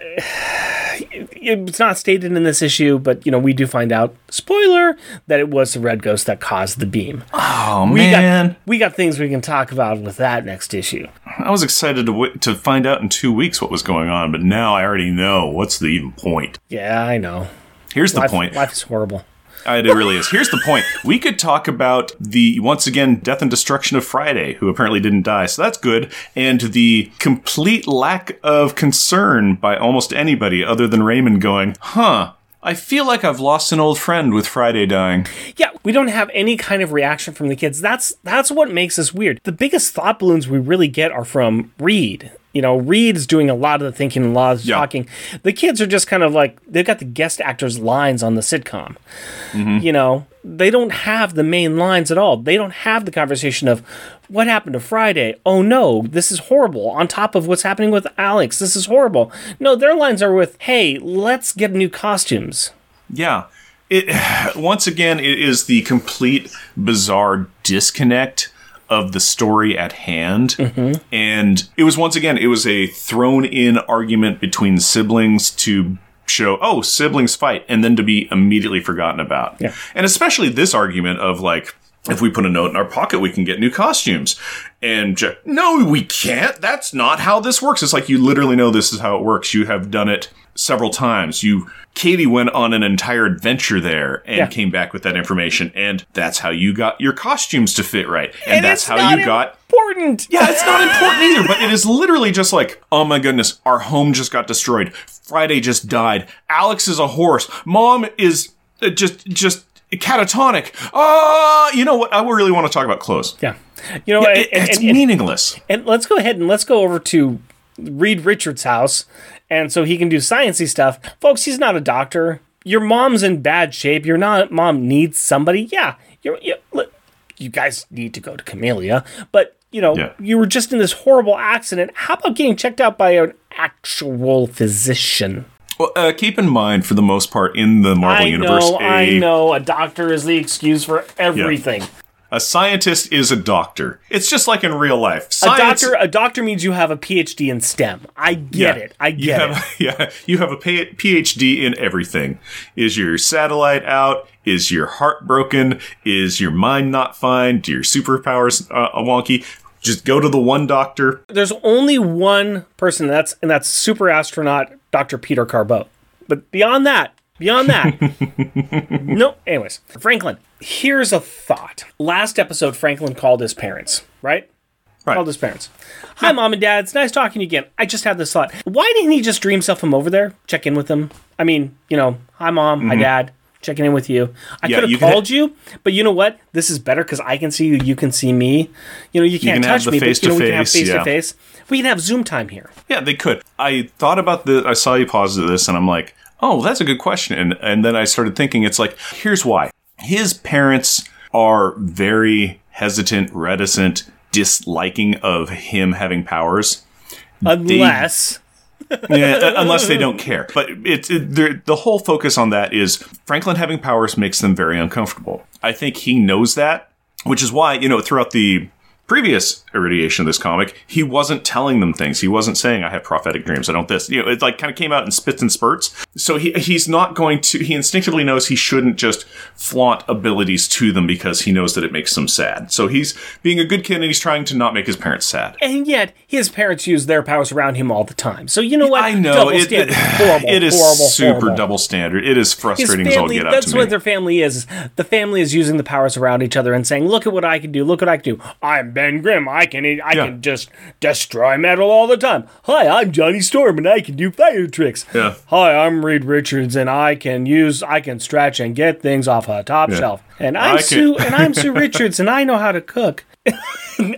it's not stated in this issue, but you know we do find out. Spoiler that it was the Red Ghost that caused the beam. Oh We man, got we got things we can talk about with that next issue. I was excited to w- to find out in two weeks what was going on, but now I already know. What's the even point? Yeah, I know. Here's the Life, point. life is horrible. [laughs] It really is. Here's the point. We could talk about the once again death and destruction of Friday, who apparently didn't die, so that's good, and the complete lack of concern by almost anybody other than Raymond going, "Huh." I feel like I've lost an old friend with Friday dying. Yeah, we don't have any kind of reaction from the kids. That's that's what makes us weird. The biggest thought balloons we really get are from Reed. You know, Reed's doing a lot of the thinking and a lot of the Yeah. talking. The kids are just kind of like they've got the guest actors' lines on the sitcom. Mm-hmm. You know, they don't have the main lines at all. They don't have the conversation of what happened to Friday. Oh no, this is horrible. On top of what's happening with Alex, this is horrible. No, their lines are with, "Hey, let's get new costumes." Yeah. It [sighs] once again it is the complete bizarre disconnect of the story at hand. Mm-hmm. And it was once again, it was a thrown in argument between siblings to show, oh, siblings fight, and then to be immediately forgotten about. Yeah. And especially this argument of like, if we put a note in our pocket, we can get new costumes. And Jack, no, we can't. That's not how this works. It's like you literally know this is how it works. You have done it several times. You, Katie went on an entire adventure there and Yeah. came back with that information. And that's how you got your costumes to fit right. And, And that's how you got important. yeah, it's not important either, but it is literally just like, oh my goodness, our home just got destroyed. Friday just died. Alex is a horse. Mom is uh, just just catatonic. Ah, you know what? I really want to talk about clothes. Yeah. You know, It- and, it's and- and- meaningless. and let's go ahead and let's go over to Reed Richards' house, and so he can do sciencey stuff. Folks, he's not a doctor. Your mom's in bad shape. Your not mom needs somebody. Yeah, you're, you you guys need to go to Kymellia, but you know Yeah. you were just in this horrible accident. How about getting checked out by an actual physician? Well, uh, keep in mind, for the most part, in the Marvel I universe, know, a, I know. A doctor is the excuse for everything. a scientist is a doctor. It's just like in real life. A Science, doctor, a doctor means you have a PhD in STEM. I get Yeah. it. I you get have, it. [laughs] Yeah, you have a PhD in everything. Is your satellite out? Is your heart broken? Is your mind not fine? Do your superpowers uh, wonky? Just go to the one doctor. there's only one person that's and that's super astronaut Dr. Peter Corbeau. But beyond that, beyond that, [laughs] no. Anyways, Franklin. Here's a thought. Last episode, Franklin called his parents, right? Right. Called his parents. Hi, mom and dad. It's nice talking to you again. I just had this thought. Why didn't he just dream himself him over there? Check in with them. I mean, you know, hi, mom. Hi, dad. Checking in with you. I Mm-hmm. Yeah, could have called you, but you know what? This is better because I can see you. You can see me. You know, you can't can have touch me, but you know, we can have face-to-face, to yeah. face. We can have Zoom time here. Yeah, they could. I thought about the. I saw you pause at this, and I'm like, oh, that's a good question. And and then I started thinking, it's like, here's why. His parents are very hesitant, reticent, disliking of him having powers. Unless [laughs] yeah, uh, unless they don't care. But it's it, the the whole focus on that is Franklin having powers makes them very uncomfortable. I think he knows that, which is why you know throughout the previous irradiation of this comic, he wasn't telling them things. He wasn't saying, "I have prophetic dreams. I don't this." You know, it like kind of came out in spits and spurts. So he he's not going to. He instinctively knows he shouldn't just flaunt abilities to them because he knows that it makes them sad. So he's being a good kid and he's trying to not make his parents sad. and yet his parents use their powers around him all the time. So you know what? I know Double it, standard. horrible. it is horrible, super horrible. double standard. It is frustrating as all get out that's to me. what their family is. The family is using the powers around each other and saying, "Look at what I can do. Look what I can do. I'm Ben Grimm. I can, I Yeah. can just destroy metal all the time. Hi, I'm Johnny Storm, and I can do fire tricks. Yeah. Hi, I'm Reed Richards, and I can use, I can stretch and get things off a top shelf. And I'm I can- Sue, and I'm Sue [laughs] Richards, and I know how to cook. [laughs]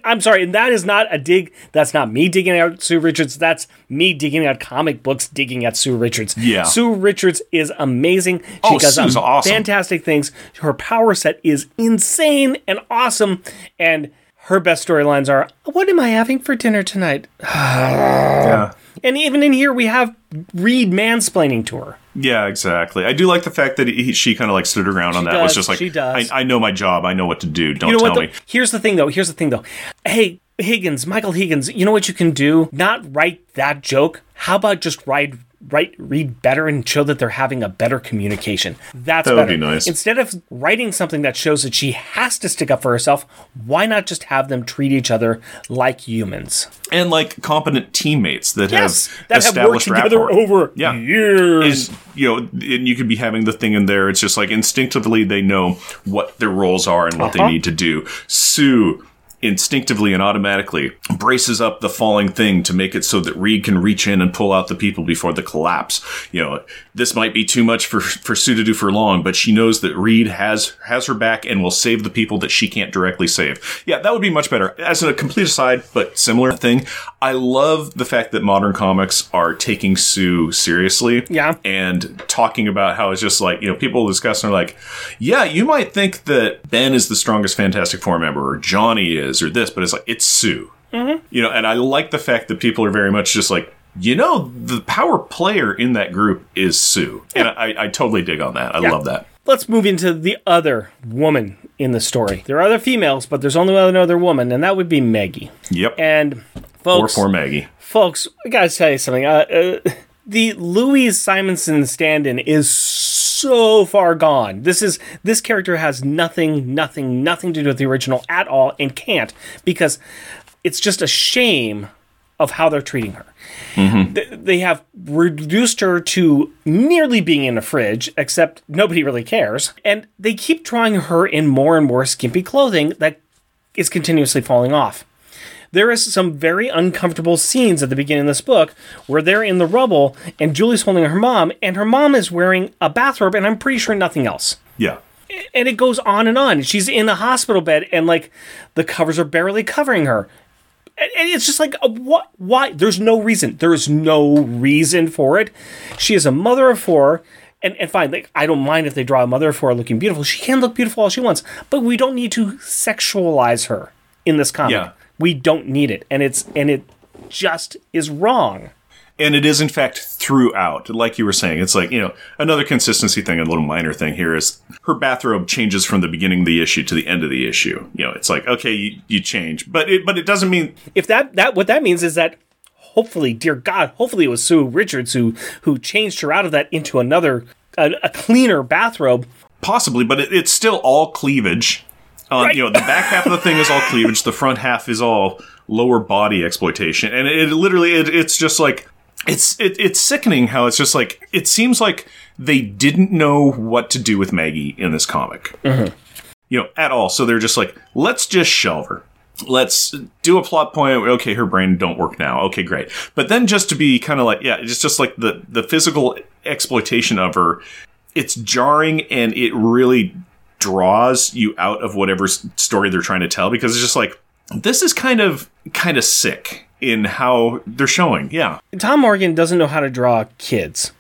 I'm sorry, and that is not a dig. That's not me digging out Sue Richards. That's me digging out comic books, digging at Sue Richards. Yeah. Sue Richards is amazing. She Oh, does Sue's awesome. fantastic things. Her power set is insane and awesome. And her best storylines are What am I having for dinner tonight? [sighs] yeah. And even in here, we have Reed mansplaining to her. Yeah, exactly. I do like the fact that he, she kind of like stood around on that. was just like, she does. I, I know my job. I know what to do. Don't You know tell what? me. Here's the thing, though. Here's the thing, though. Hey, Higgins, Michael Higgins. You know what you can do? Not write that joke. How about just write write Reed better and show that they're having a better communication. That's That would better. be nice. Instead of writing something that shows that she has to stick up for herself, why not just have them treat each other like humans? And like competent teammates that Yes, have that have worked established together rapport. over Yeah. years. and you know, and you could be having the thing in there. It's just like instinctively they know what their roles are and what Uh-huh. they need to do. Sue instinctively and automatically braces up the falling thing to make it so that Reed can reach in and pull out the people before the collapse. You know, this might be too much for for Sue to do for long, but she knows that Reed has has her back and will save the people that she can't directly save. Yeah, that would be much better. As a complete aside, but similar thing, I love the fact that modern comics are taking Sue seriously Yeah. and talking about how it's just like you know people discuss and are like yeah you might think that ben is the strongest fantastic four member or johnny is or this but it's like it's sue mm-hmm. you know and i like the fact that people are very much just like you know the power player in that group is sue and I, I totally dig on that i love that let's move into the other woman in the story. There are other females, but there's only one other woman, and that would be Maggie. Yep. And folks. or for Maggie. folks, I gotta tell you something. Uh, uh, the Louise Simonson stand-in is so far gone. This is this character has nothing, nothing, nothing to do with the original at all, and can't because it's just a shame of how they're treating her. Mm-hmm. Th- They have reduced her to nearly being in a fridge, except nobody really cares, and they keep drawing her in more and more skimpy clothing that is continuously falling off there is some very uncomfortable scenes at the beginning of this book where they're in the rubble and Julie's holding her mom, and her mom is wearing a bathrobe, and I'm pretty sure nothing else. Yeah. And it goes on and on. She's in a hospital bed, and like the covers are barely covering her. And it's just like, uh, what? Why? There's no reason. There is no reason for it. She is a mother of four. And, and fine, like I don't mind if they draw a mother of four looking beautiful. She can look beautiful all she wants, but we don't need to sexualize her in this comic. Yeah. We don't need it, and it's and it just is wrong. And it is, in fact, throughout. Like you were saying, it's like, you know, another consistency thing, a little minor thing here is her bathrobe changes from the beginning of the issue to the end of the issue. You know, it's like, okay, you, you change. But it, but it doesn't mean, If that that what that means is that hopefully, dear God, hopefully it was Sue Richards who who changed her out of that into another a, a cleaner bathrobe. possibly, but it, it's still all cleavage. On, Right. You know, the back half of the thing is all cleavage, the front half is all lower body exploitation. And it, it literally, it, it's just like, it's it, it's sickening how it's just like it seems like they didn't know what to do with Maggie in this comic, mm-hmm. you know, at all. So they're just like, let's just shelve her. Let's do a plot point. Okay, her brain don't work now. Okay, great. But then just to be kind of like, yeah, it's just like the the physical exploitation of her. It's jarring and it really draws you out of whatever story they're trying to tell because it's just like this is kind of kind of sick in how they're showing. Yeah. Tom Morgan doesn't know how to draw kids.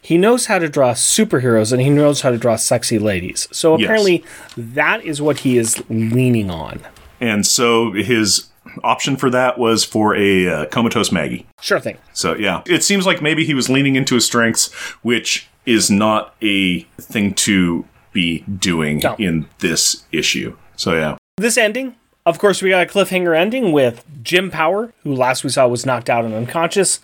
He knows how to draw superheroes and he knows how to draw sexy ladies. So Yes. apparently that is what he is leaning on. And so his option for that was for a uh, comatose Maggie. Sure thing. So yeah, it seems like maybe he was leaning into his strengths, which is not a thing to be doing No. in this issue. So yeah. This ending, of course, we got a cliffhanger ending with Jim Power, who last we saw was knocked out and unconscious,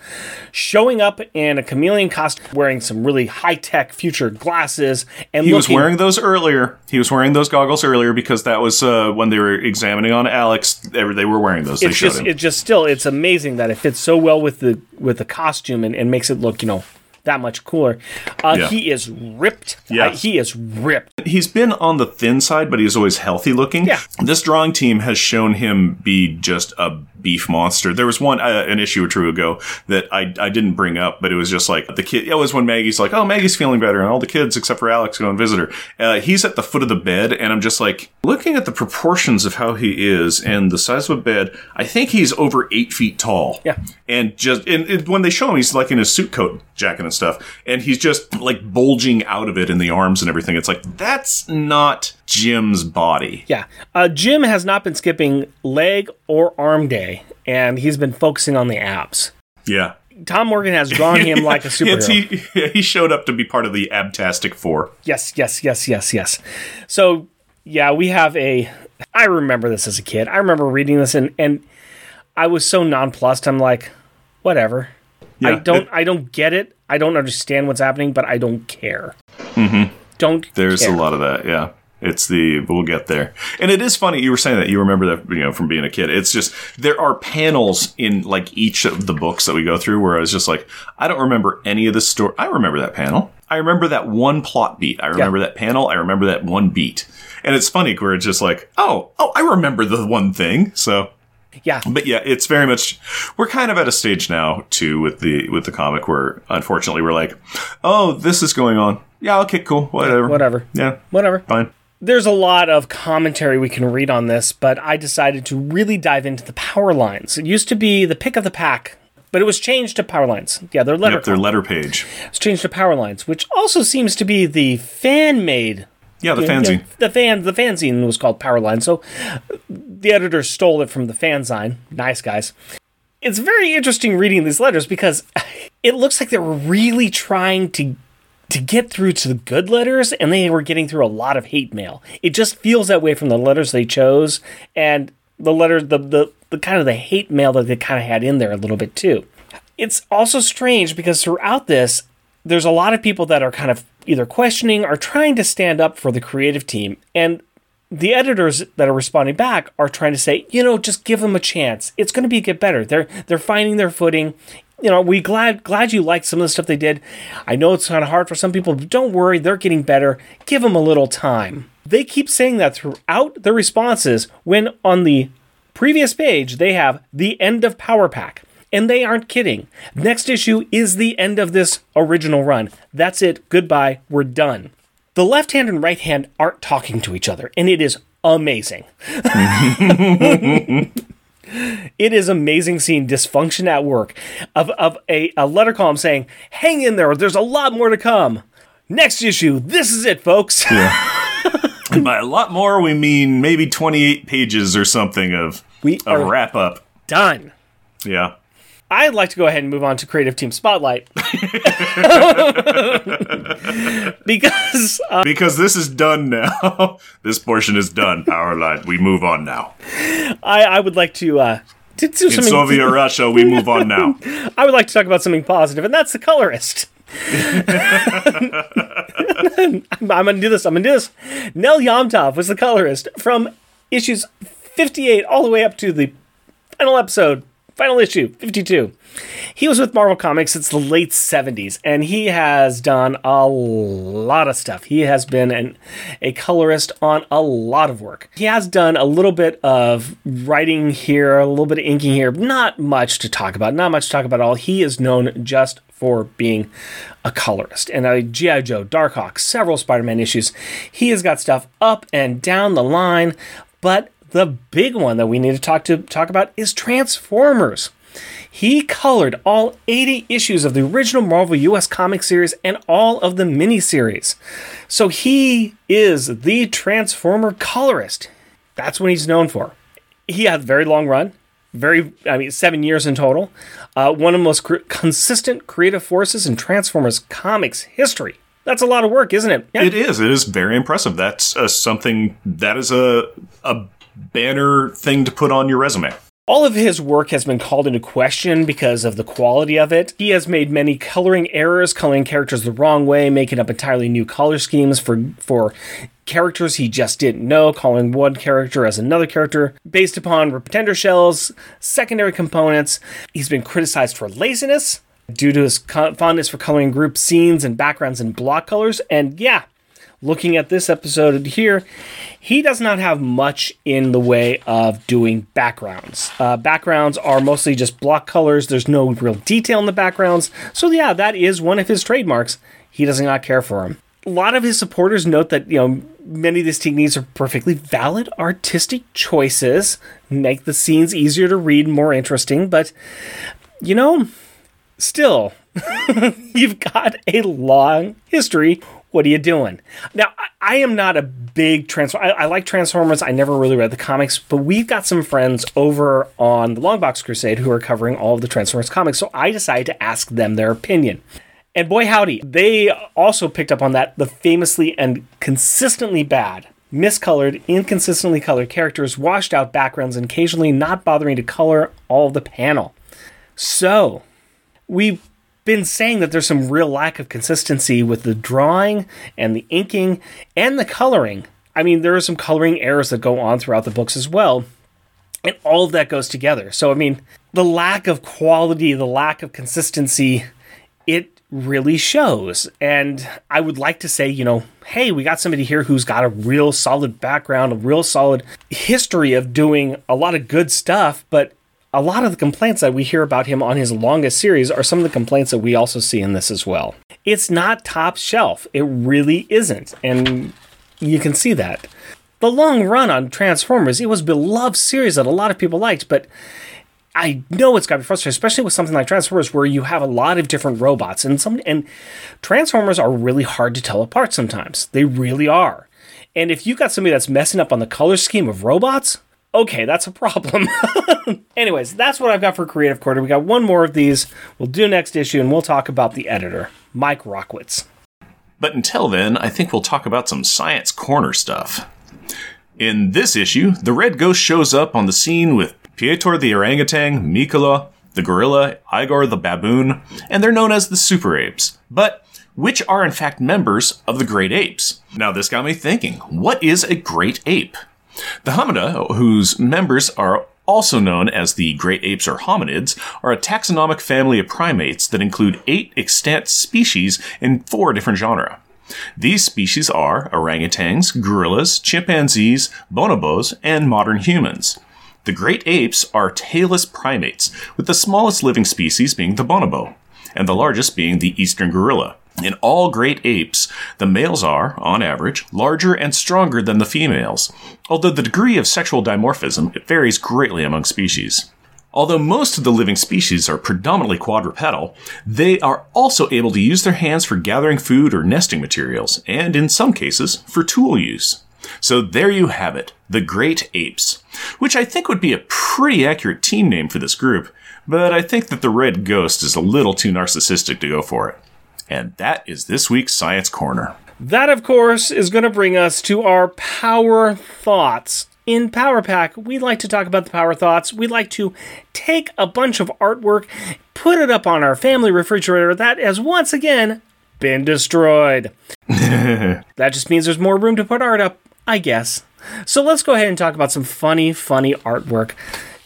showing up in a Kymellian costume, wearing some really high tech future glasses, and He was wearing those earlier. He was wearing those goggles earlier because that was uh, when they were examining on Alex. They were, wearing those. It's just, it's just still, it's amazing that it fits so well with the with the costume and, and makes it look, you know, that much cooler. Uh, Yeah. He is ripped. Yeah. Uh, he is ripped. He's been on the thin side, but he's always healthy looking. Yeah. This drawing team has shown him be just a beef monster. There was one uh, an issue or two ago that I, I didn't bring up, but it was just like the kid. It was when Maggie's like, "Oh, Maggie's feeling better," and all the kids except for Alex go and visit her. Uh, he's at the foot of the bed, and I'm just like looking at the proportions of how he is and the size of a bed. I think he's over eight feet tall. Yeah. and just and, and when they show him, he's like in his suit coat jacket and stuff, and he's just like bulging out of it in the arms and everything. It's like that's not Jim's body. Yeah. Uh, Jim has not been skipping leg or arm day, and he's been focusing on the abs. Yeah. Tom Morgan has drawn him [laughs] like a superhero. he, he showed up to be part of the Abtastic Four. Yes, yes, yes, yes, yes. So yeah, we have a. I remember this as a kid. I remember reading this and and I was so nonplussed. I'm like, whatever. I don't. it- I don't get it. I don't understand what's happening, but I don't care. Mm-hmm. Don't. There's care. a lot of that. Yeah. It's the we'll get there, and it is funny. You were saying that you remember that you know from being a kid. It's just there are panels in like each of the books that we go through where I was just like, I don't remember any of the story. I remember that panel. I remember that one plot beat. I remember that panel. I remember that one beat. And it's funny where it's just like, oh, oh, I remember the one thing. So Yeah. but yeah, it's very much we're kind of at a stage now too with the with the comic where unfortunately we're like, oh, this is going on. Yeah, okay, cool, whatever, Whatever. Yeah, Whatever. fine. There's a lot of commentary we can read on this, but I decided to really dive into the power lines. It used to be the pick of the pack, but it was changed to power lines. Yeah, they're letter Yep, their letter page. It's changed to power lines, which also seems to be the fan made. Yeah, the fanzine. The fan the fanzine was called Powerline, so the editor stole it from the fanzine. Nice guys. It's very interesting reading these letters because [laughs] it looks like they were really trying to to get through to the good letters, and they were getting through a lot of hate mail. It just feels that way from the letters they chose, and the letters, the the, the kind of the hate mail that they kind of had in there a little bit too. It's also strange because throughout this, there's a lot of people that are kind of either questioning or trying to stand up for the creative team, and the editors that are responding back are trying to say, you know, just give them a chance. It's going to be get better. They're they're finding their footing. You know, we glad glad you liked some of the stuff they did. I know it's kind of hard for some people, but don't worry, they're getting better. Give them a little time. They keep saying that throughout their responses when on the previous page they have the end of Power Pack. And they aren't kidding. Next issue is the end of this original run. That's it. Goodbye. We're done. The left hand and right hand aren't talking to each other, and it is amazing. [laughs] it is amazing seeing dysfunction at work of, of a, a letter column saying, hang in there, there's a lot more to come. Next issue, this is it, folks. Yeah. [laughs] and by a lot more, we mean maybe 28 pages or something of we a wrap up. Done. Yeah. I'd like to go ahead and move on to Creative Team Spotlight. [laughs] because uh, because this is done now. [laughs] this portion is done. Powerline. We move on now. I, I would like to uh, to do In something. Soviet [laughs] Russia, we move on now. I would like to talk about something positive, and that's the colorist. I'm, I'm gonna do this. I'm gonna do this. Nel Yomtov was the colorist from issues 58 all the way up to the final episode final issue 52 he was with marvel comics since the late 70s and he has done a lot of stuff. He has been an, a colorist on a lot of work. He has done a little bit of writing here a little bit of inking here not much to talk about not much to talk about at all. He is known just for being a colorist. And a gi joe darkhawk several spider-man issues. He has got stuff up and down the line but the big one that we need to talk to talk about is Transformers. He colored all 80 issues of the original Marvel US comic series and all of the miniseries. So he is the Transformer colorist. That's what he's known for. He had a very long run, very, I mean, seven years in total. Uh, one of the most cr- consistent creative forces in Transformers comics history. That's a lot of work, isn't it? Yeah. It is. It is very impressive. That's uh, something that is a a banner thing to put on your resume. All of his work has been called into question because of the quality of it. He has made many coloring errors, coloring characters the wrong way, making up entirely new color schemes for for characters he just didn't know, calling one character as another character based upon pretender shells, secondary components. He's been criticized for laziness due to his fondness for coloring group scenes and backgrounds in block colors. And yeah, looking at this episode here, he does not have much in the way of doing backgrounds. Uh, backgrounds are mostly just block colors, there's no real detail in the backgrounds. So, yeah, that is one of his trademarks. He does not care for them. A lot of his supporters note that, you know, many of these techniques are perfectly valid artistic choices, make the scenes easier to read, more interesting, but, you know, still, [laughs] you've got a long history what are you doing? Now, I, I am not a big Transformer. I, I, like Transformers. I never really read the comics, but we've got some friends over on the Longbox Crusade who are covering all of the Transformers comics. So I decided to ask them their opinion. And boy, howdy, they also picked up on that the famously and consistently bad, miscolored, inconsistently colored characters, washed out backgrounds, and occasionally not bothering to color all the panel. So, we been saying that there's some real lack of consistency with the drawing and the inking and the coloring. I mean, there are some coloring errors that go on throughout the books as well. And all of that goes together. So, I mean, the lack of quality, the lack of consistency, it really shows. And I would like to say, you know, hey, we got somebody here who's got a real solid background, a real solid history of doing a lot of good stuff, but a lot of the complaints that we hear about him on his longest series are some of the complaints that we also see in this as well. It's not top shelf. It really isn't. And you can see that. The long run on Transformers, it was a beloved series that a lot of people liked, but I know it's got to be frustrating, especially with something like Transformers, where you have a lot of different robots, and some and Transformers are really hard to tell apart sometimes. They really are. And if you've got somebody that's messing up on the color scheme of robots, okay, that's a problem. [laughs] Anyways, that's what I've got for Creative Corner. We got one more of these. We'll do next issue, and we'll talk about the editor, Mike Rockwitz. But until then, I think we'll talk about some science corner stuff. In this issue, the Red Ghost shows up on the scene with Pietor the orangutan, Mikola, the gorilla, Igor the baboon, and they're known as the Super Apes. But which are in fact members of the Great Apes. Now, this got me thinking what is a Great Ape? The Hominidae, whose members are also known as the great apes or hominids, are a taxonomic family of primates that include eight extant species in four different genera. These species are orangutans, gorillas, chimpanzees, bonobos, and modern humans. The great apes are tailless primates, with the smallest living species being the bonobo, and the largest being the eastern gorilla. In all great apes, the males are, on average, larger and stronger than the females, although the degree of sexual dimorphism varies greatly among species. Although most of the living species are predominantly quadrupedal, they are also able to use their hands for gathering food or nesting materials, and in some cases, for tool use. So there you have it, the Great Apes, which I think would be a pretty accurate team name for this group, but I think that the Red Ghost is a little too narcissistic to go for it. And that is this week's Science Corner. That, of course, is going to bring us to our power thoughts. In Power Pack, we like to talk about the power thoughts. We like to take a bunch of artwork, put it up on our family refrigerator that has once again been destroyed. [laughs] that just means there's more room to put art up, I guess. So let's go ahead and talk about some funny, funny artwork.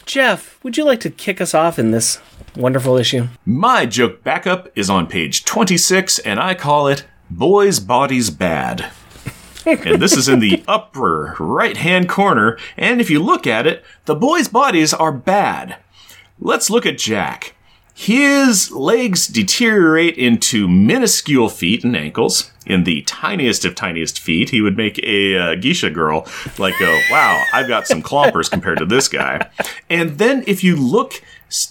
Jeff, would you like to kick us off in this wonderful issue? My joke backup is on page 26, and I call it Boys' Bodies Bad. and this is in the [laughs] upper right hand corner, and if you look at it, the boys' bodies are bad. Let's look at Jack. His legs deteriorate into minuscule feet and ankles. In the tiniest of tiniest feet, he would make a uh, geisha girl like go, "Wow, I've got some clompers compared to this guy." And then if you look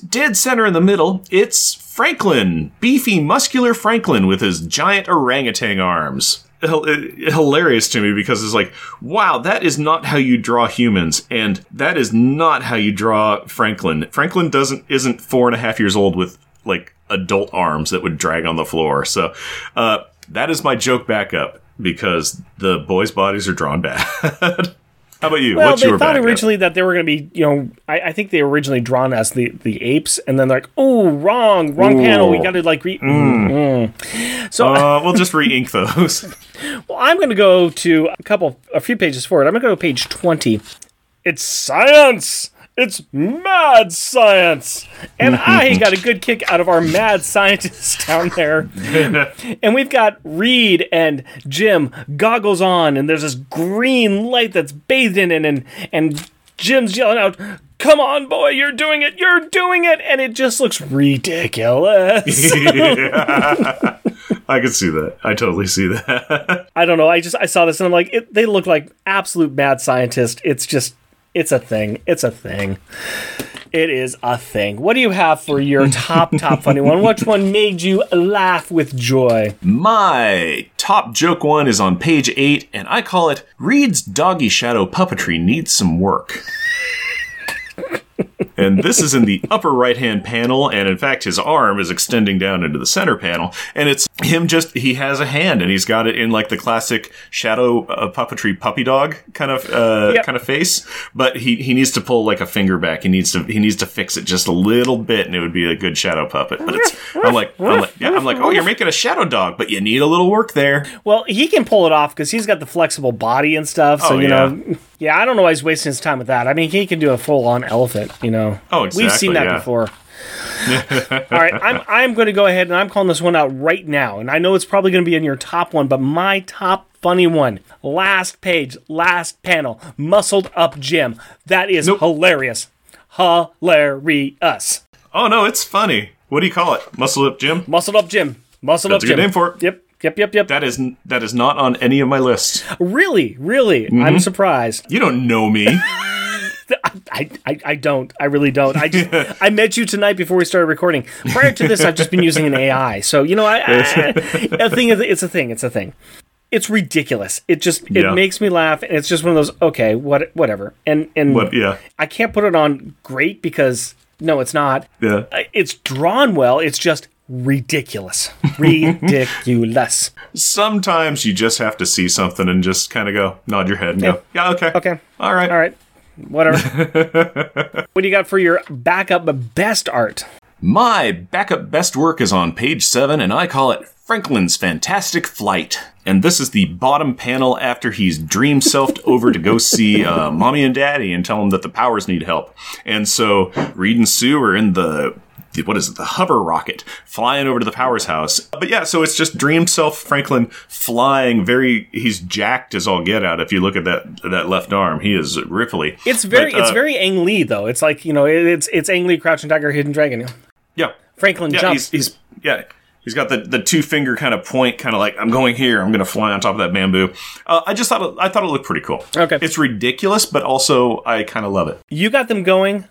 dead center in the middle, it's Franklin, beefy, muscular Franklin with his giant orangutan arms hilarious to me because it's like, wow, that is not how you draw humans, and that is not how you draw Franklin. Franklin doesn't isn't four and a half years old with like adult arms that would drag on the floor. So uh, that is my joke backup because the boys' bodies are drawn bad. [laughs] How about you? Well, What's they thought originally that they were going to be, you know, I, I think they were originally drawn as the, the apes, and then they're like, oh, wrong, wrong panel. We got to like re. Mm. So Uh, we'll just re-ink those. [laughs] well, I'm going to go to a couple, a few pages forward. I'm going to go to page 20. It's science. It's mad science. And [laughs] I got a good kick out of our mad scientists [laughs] down there. [laughs] and we've got Reed and Jim goggles on, and there's this green light that's bathed in it, and, and Jim's yelling out, Come on, boy, you're doing it, you're doing it, and it just looks ridiculous. I can see that. I totally see that. I don't know. I just I saw this and I'm like, it, they look like absolute mad scientists. It's just, it's a thing. It's a thing. It is a thing. What do you have for your [laughs] top top funny one? Which one made you laugh with joy? My top joke one is on page eight, and I call it Reed's doggy shadow puppetry needs some work. And this is in the upper right hand panel, and in fact, his arm is extending down into the center panel, and it's him just, he has a hand, and he's got it in like the classic shadow uh, puppetry puppy dog kind of, uh, Yep. kind of face, but he, he needs to pull like a finger back. He needs to, he needs to fix it just a little bit, and it would be a good shadow puppet. But it's, I'm like, I'm like, yeah, I'm like, oh, you're making a shadow dog, but you need a little work there. Well, he can pull it off because he's got the flexible body and stuff. So Oh, you yeah. know, yeah, I don't know why he's wasting his time with that. I mean, he can do a full on elephant. You know, Oh, we've seen that yeah. before. All right, I'm I'm going to go ahead and I'm calling this one out right now, and I know it's probably going to be in your top one, but my top funny one, last page, last panel, muscled up Jim. That is Nope. hilarious, hilarious. Oh no, it's funny. What do you call it? Muscle up, Jim. Muscled up Jim. Muscled That's up a good name for it. Yep. Yep, yep, yep. That is that is not on any of my lists. really, really, Mm-hmm. I'm surprised. You don't know me. [laughs] I, I, I don't. I really don't. I just, [laughs] I met you tonight before we started recording. Prior to this, I've just been using an AI. So you know, I, I [laughs] a thing is, it's a thing. It's a thing. It's ridiculous. It just it Yeah. makes me laugh, and it's just one of those. Okay, what whatever. And and What? Yeah, I can't put it on great because no, it's not. yeah. Uh, It's drawn well. It's just ridiculous. [laughs] Ridiculous. Sometimes you just have to see something and just kind of go, nod your head and go, yeah, okay. Okay. All right. All right. Whatever. [laughs] what do you got for your backup best art? My backup best work is on page 7, and I call it Franklin's Fantastic Flight. And this is the bottom panel after he's dream selfed [laughs] over to go see uh, mommy and daddy and tell them that the powers need help. And so Reed and Sue are in the- what is it, the hover rocket flying over to the Powers house. But yeah, so it's just dream self Franklin flying very, he's jacked as all get out. If you look at that, that left arm, he is ripply. It's very But, it's uh, very Ang Lee though. It's like, you know, it's it's Ang Lee Crouching Tiger Hidden Dragon. yeah. Franklin Yeah, jumps. he's, he's yeah. He's got the, the two finger kind of point, kind of like I'm going here. I'm going to fly on top of that bamboo. Uh, I just thought it, I thought it looked pretty cool. Okay. it's ridiculous, but also I kind of love it. you got them going,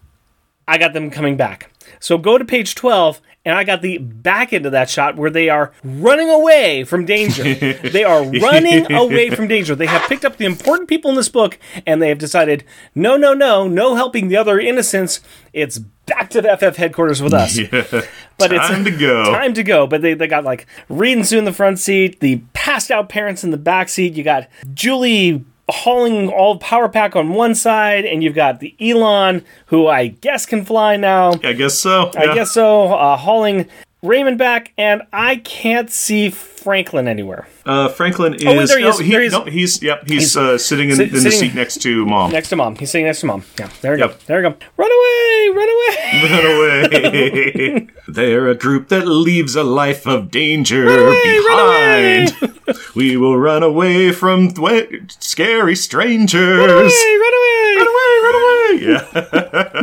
I got them coming back. So go to page 12, and I got the back end of that shot where they are running away from danger. [laughs] they are running away from danger. They have picked up the important people in this book, and they have decided, no, no, no, no helping the other innocents. It's back to the FF headquarters with us. [laughs] But it's Time to go. Time to go. But they, they got like Reed and Sue in the front seat, the passed out parents in the back seat. You got Julie hauling all power pack on one side, and you've got the Elon, who I guess can fly now. I guess so. I yeah. guess so. Uh, hauling Raymond back, and I can't see Franklin anywhere. Uh, Franklin is. wait, Oh, there he is. he- There he is. no, he's yep. He's, uh, sitting in, sit- in the seat next to mom. Next to mom. He's sitting next to mom. Yeah, there we go. There we go. Run away! Run away! [laughs] Run away. [laughs] They're a group that leaves a life of danger away, run behind. [laughs] we will run away from th- scary strangers. Run away! Run away! Run away, run away. Yeah.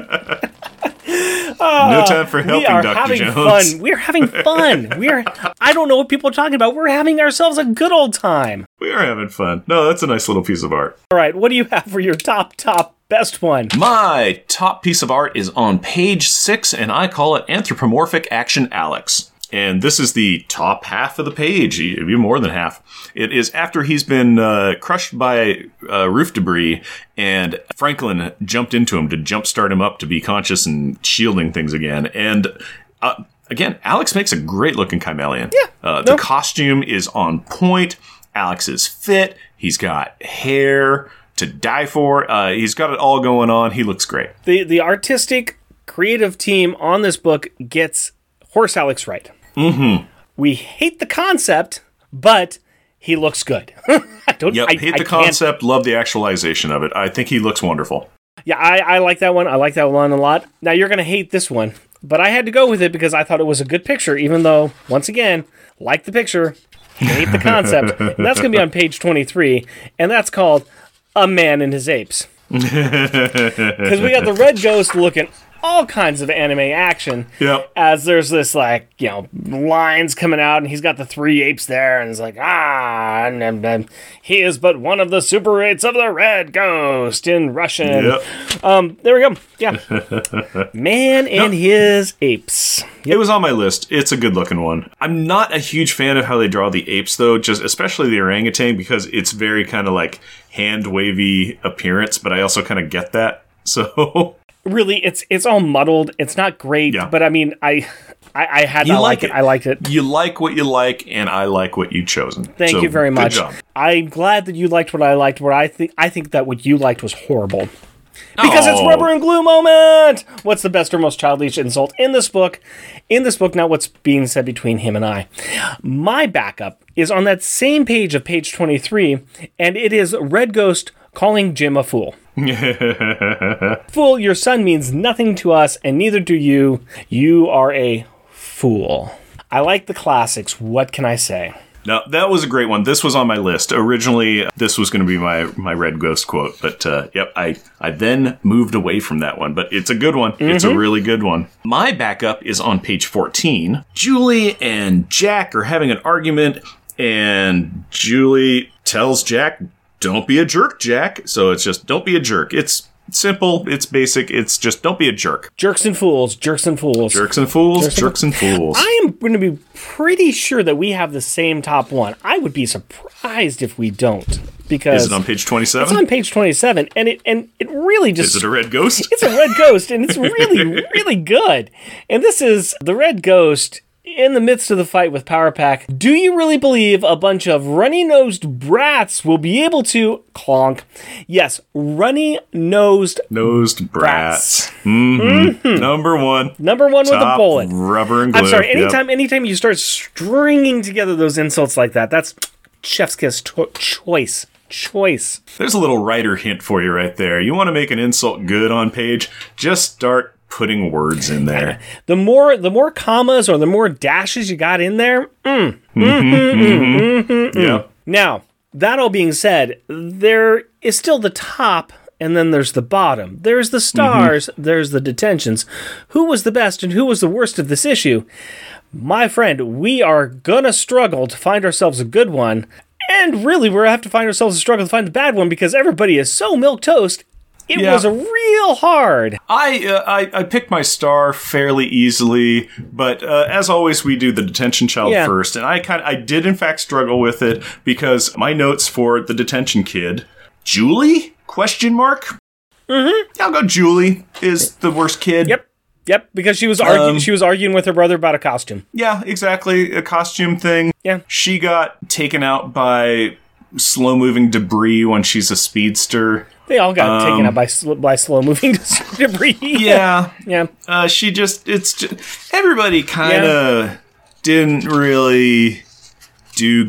No ah, time for we helping, are Dr. having Jones. fun. [laughs] We're having fun. We're having fun. I don't know what people are talking about. We're having ourselves a good old time. We are having fun. No, that's a nice little piece of art. All right, what do you have for your top top best one? My top piece of art is on page six, and I call it Anthropomorphic Action Alex. And this is the top half of the page, even more than half. It is after he's been uh, crushed by uh, roof debris, and Franklin jumped into him to jumpstart him up to be conscious and shielding things again. And uh, again, Alex makes a great looking Kymellian. Yeah. Uh, the costume is on point. Alex is fit. He's got hair to die for. Uh, he's got it all going on. He looks great. The the artistic creative team on this book gets Horse Alex right. Mm-hmm. We hate the concept, but he looks good. [laughs] I don't. Yep, I, hate I the can't- concept, love the actualization of it. I think he looks wonderful. Yeah, I, I like that one. I like that one a lot. Now you're gonna hate this one, but I had to go with it because I thought it was a good picture. Even though, once again, like the picture, hate the concept. and [laughs] that's gonna be on page 23, and that's called "A Man and His Apes." [laughs] Because we got the red ghost looking all kinds of anime action. Yep. As there's this like you know lines coming out, and he's got the three apes there, and it's like ah, and, and, and he is but one of the super apes of the red ghost in Russian. Yep. Um, there we go. Yeah, [laughs] man and his apes. It was on my list. It's a good looking one. I'm not a huge fan of how they draw the apes though, just especially the orangutan because it's very kind of like hand wavy appearance, but I also kind of get that. [laughs] So Really, it's it's all muddled. It's not great, Yeah. but I mean, I I, I had You like like it. it. I liked it. you like what you like, and I like what you've chosen. Thank So, you very much. I'm glad that you liked what I liked. What I think I think that what you liked was horrible. Because it's Oh. rubber and glue moment. What's the best or most childish insult in this book? In this book, not what's being said between him and I. My backup is on that same page of page 23, and it is Red Ghost calling Jim a fool. [laughs] fool, your son means nothing to us, and neither do you. You are a fool. I like the classics. What can I say? No, that was a great one. This was on my list. Originally, this was going to be my my red ghost quote, but uh, yep, I I then moved away from that one. But it's a good one. It's a really good one. My backup is on page fourteen. Julie and Jack are having an argument, and Julie tells Jack, "Don't be a jerk, Jack." So it's just don't be a jerk. It's simple. It's basic. It's just don't be a jerk. Jerks and fools, jerks and fools. Jerks and fools. Jerks and fools. I am going to be pretty sure that we have the same top one. I would be surprised if we don't because Is it on page twenty seven? it's on page 27 and it and it really just Is it a red ghost? it's a red ghost and it's [laughs] really really good. And this is the red ghost in the midst of the fight with Power Pack, do you really believe a bunch of runny nosed brats will be able to clonk? Yes, runny nosed Nosed brats. Mhm. Number one. number one with a bullet. Rubber and glue. I'm sorry. Yep. Anytime, anytime you start stringing together those insults like that, that's chef's kiss to- choice. Choice. There's a little writer hint for you right there. You want to make an insult good on page? Just start putting words in there. [laughs] The more, the more commas or the more dashes you got in there. mm. mm, mm-hmm, mm, mm mm-hmm. Yeah. Now, that all being said, there is still the top. And then there's the bottom. There's the mm-hmm. stars. There's the detentions. Who was the best and who was the worst of this issue? My friend, we are gonna struggle to find ourselves a good one. And really, we're gonna have to find ourselves a struggle to find the bad one because everybody is so milk toast. It Yeah. was real hard. I, uh, I I picked my star fairly easily, but uh, as always, we do the detention child Yeah. first, and I kind I did in fact struggle with it because my notes for the detention kid, Julie question mark. Mm-hmm. I'll go. Julie is the worst kid. Yep. Yep, because she was argu- Um, she was arguing with her brother about a costume. Yeah, exactly. A costume thing. Yeah. She got taken out by slow moving debris when she's a speedster. They all got taken out by sl- by slow moving [laughs] debris. Um, Yeah. [laughs] yeah. Uh, she just, it's just, everybody kind of didn't really do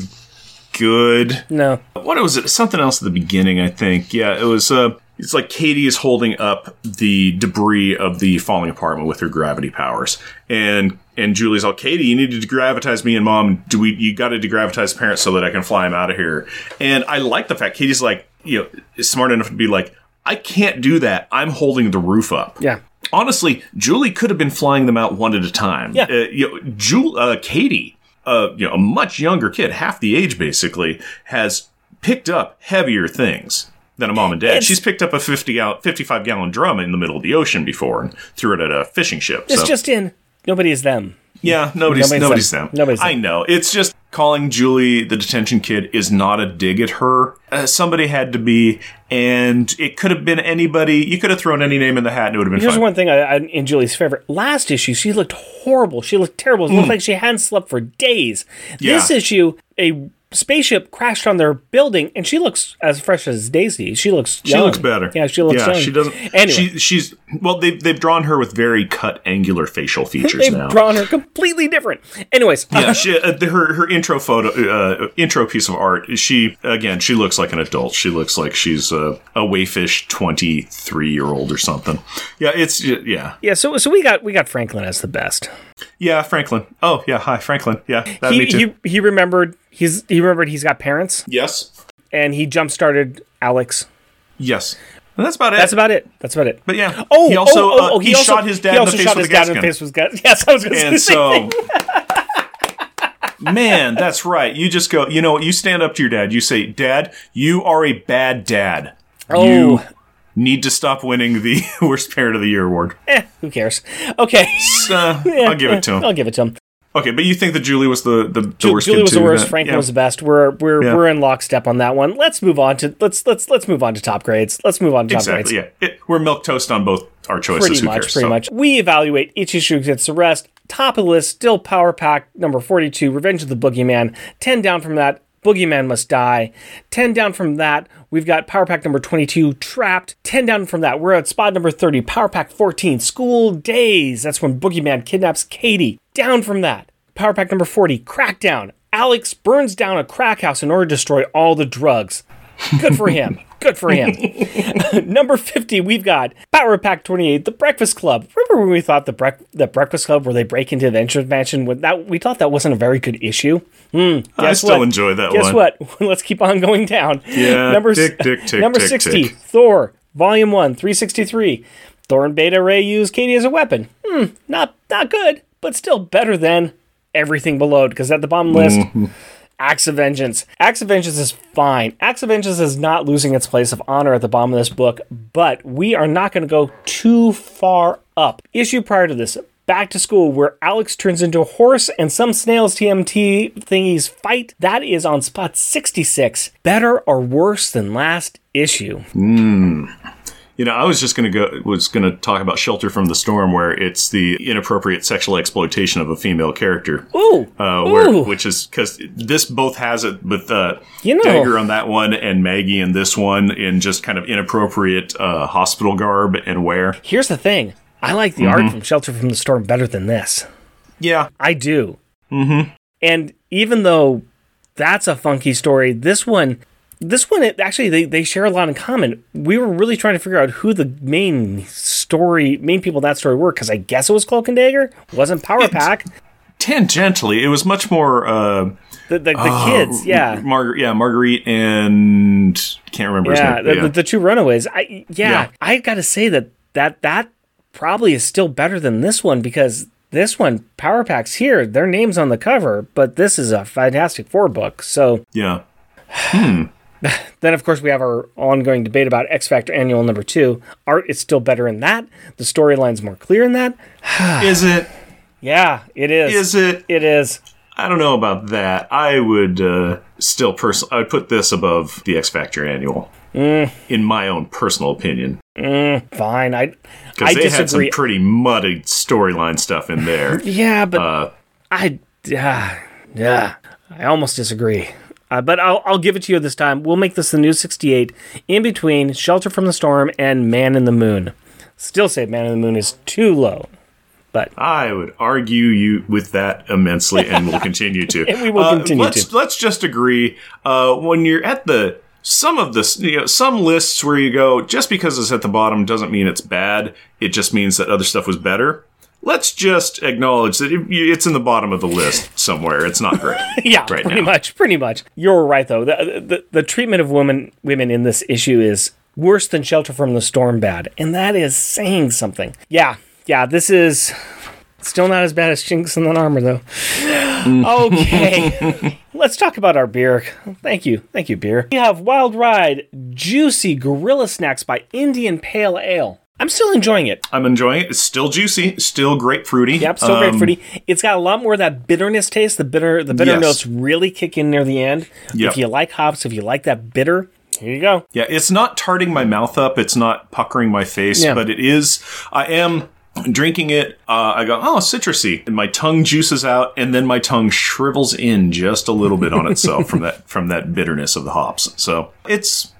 good. No. What was it? Something else at the beginning, I think. Yeah, it was, uh, it's like Katie is holding up the debris of the falling apartment with her gravity powers. And, and Julie's all, Katie, you need to degravitize me and mom. Do we, you got to degravitize parents so that I can fly him out of here. And I like the fact Katie's like, you know, is smart enough to be like, I can't do that. I'm holding the roof up. Yeah. Honestly, Julie could have been flying them out one at a time. Yeah. Uh, you know, Jul- uh, Katie, uh, you know, a much younger kid, half the age basically, has picked up heavier things than a mom and dad. It's- She's picked up a 50 gal- 55 gallon drum in the middle of the ocean before and threw it at a fishing ship. It's so, just in. Nobody is them. yeah, nobody's, nobody's nobody's, them. them. Nobody's I them. know. It's just calling Julie the detention kid is not a dig at her. Uh, somebody had to be, and it could have been anybody. You could have thrown any name in the hat and it would have been Here's fine. one thing I, I, in Julie's favor. Last issue, she looked horrible. She looked terrible. It looked like she hadn't slept for days. This Hmm. Issue, a spaceship crashed on their building, and she looks as fresh as Daisy. She looks. She looks better. Yeah, she looks. Yeah, young. she doesn't. Anyway, she, she's well. They they've drawn her with very cut, angular facial [laughs] features they've now. drawn her completely different. Anyways, yeah, [laughs] she, uh, her her intro photo, uh, intro piece of art. She again, she looks like an adult. She looks like she's a, a wayfish twenty three year old or something. Yeah, it's yeah, yeah. So so we got we got Franklin as the best. yeah. Franklin. Oh yeah, hi Franklin. Yeah, that He, he he remembered he's he remembered he's got parents, yes, and he jump started Alex. yes. And that's about it. That's about it. That's about it. but yeah. Oh, he also oh, oh, uh, oh, he, also- shot his dad he in the face shot with his a gas dad in gun. the face with a gas. [laughs] Yes, I was going to say And so, [laughs] man, that's right. You just go, you know what? You stand up to your dad. You say, Dad, you are a bad dad. Oh. You need to stop winning the [laughs] Worst Parent of the Year award. Eh, who cares? Okay, Uh, I'll give it to him. I'll give it to him. Okay, but you think that Julie was the, the, the Ju- worst Julie was the worst. then? Franklin Yeah. was the best. We're we're Yeah. we're in lockstep on that one. Let's move on to let's let's let's move on to top grades. Let's move on to top Exactly, grades. yeah. It, we're milk toast on both our choices. Pretty Who much, cares? pretty So- much. We evaluate each issue against the rest. Top of the list, still Power Pack number forty-two, Revenge of the Boogeyman. Ten down from that, Boogeyman Must Die. 10 down from that, we've got Power Pack number 22, Trapped. 10 down from that, we're at spot number 30, Power Pack 14, School Days. That's when Boogeyman kidnaps Katie. Down from that, Power Pack number 40, Crackdown. Alex burns down a crack house in order to destroy all the drugs. Good for him. [laughs] Good for him. [laughs] Number 50, we've got Power Pack 28, The Breakfast Club. Remember when we thought the, the Breakfast Club where they break into the entrance Mansion? With that, we thought that wasn't a very good issue. Hmm, I still what? enjoy that Guess one. Guess what? [laughs] Let's keep on going down. Yeah, Number, tick, tick, tick, number tick, 60, tick. Thor, Volume 1, 363. Thor and Beta Ray use Katie as a weapon. Hmm, not, not good, but still better than everything below, because at the bottom list, Mm-hmm. Acts of Vengeance. Acts of Vengeance is fine. Acts of Vengeance is not losing its place of honor at the bottom of this book, but we are not going to go too far up. Issue prior to this, Back to School, where Alex turns into a horse and some snails TMT thingies fight. That is on spot 66. Better or worse than last issue? Hmm. You know, I was just going to go was going to talk about Shelter from the Storm, where it's the inappropriate sexual exploitation of a female character. Ooh, Uh, where, Ooh. which is because this both has it with uh, You know- Dagger on that one and Maggie in this one in just kind of inappropriate uh, hospital garb and wear. here's the thing. I like the art from Shelter from the Storm better than this. Yeah, I do. Mm-hmm. And even though that's a funky story, this one, this one, it, actually, they, they share a lot in common. We were really trying to figure out who the main story, main people in that story were, because I guess it was Cloak and Dagger, wasn't Power Pack. tangentially, it was much more. Uh, The, the, the kids, yeah. Margaret, yeah, Marguerite and can't remember Yeah, his the, name. the, the two runaways. I yeah, Yeah. I got to say that that that probably is still better than this one because this one Power Packs here, their names on the cover, but this is a Fantastic Four book. So yeah, [laughs] then, of course, we have our ongoing debate about X Factor Annual Number Two. Art is still better in that. The storyline's more clear in that. [sighs] is it? Yeah, it is. Is it? It is. I don't know about that. I would uh, still personally. I would put this above the X Factor annual, Mm. in my own personal opinion, Fine. I I because they had some pretty muddy storyline stuff in there. [laughs] yeah, but Uh, I yeah yeah I almost disagree. Uh, but I'll, I'll give it to you this time. We'll make this the new 68 in between Shelter from the Storm and Man in the Moon. Still say Man in the Moon is too low. But I would argue you with that immensely, and we'll continue to. [laughs] And we will Uh, continue let's, to. Let's just agree. Uh, when you're at the some of the you know, some lists where you go, just because it's at the bottom doesn't mean it's bad. It just means that other stuff was better. Let's just acknowledge that it's in the bottom of the list somewhere. It's not great. [laughs] yeah, right pretty now. much, pretty much. You're right though. The, the the treatment of women women in this issue is worse than Shelter from the Storm bad, and that is saying something. Yeah, yeah. This is still not as bad as Chinks and Armor though. Mm. [laughs] okay, [laughs] let's talk about our beer. Thank you, thank you, beer. We have Wild Ride Juicy Gorilla Snacks by Indian Pale Ale. I'm still enjoying it. I'm enjoying it. It's still juicy, still grapefruity. Yep, still Um, grapefruity. It's got a lot more of that bitterness taste. The bitter, the bitter Yes. notes really kick in near the end. Yep. If you like hops, if you like that bitter, here you go. Yeah, it's not tarting my mouth up. It's not puckering my face, Yeah. but it is. I am drinking it. Uh, I go, oh, citrusy, and my tongue juices out, and then my tongue shrivels in just a little bit on itself from that from that bitterness of the hops. So it's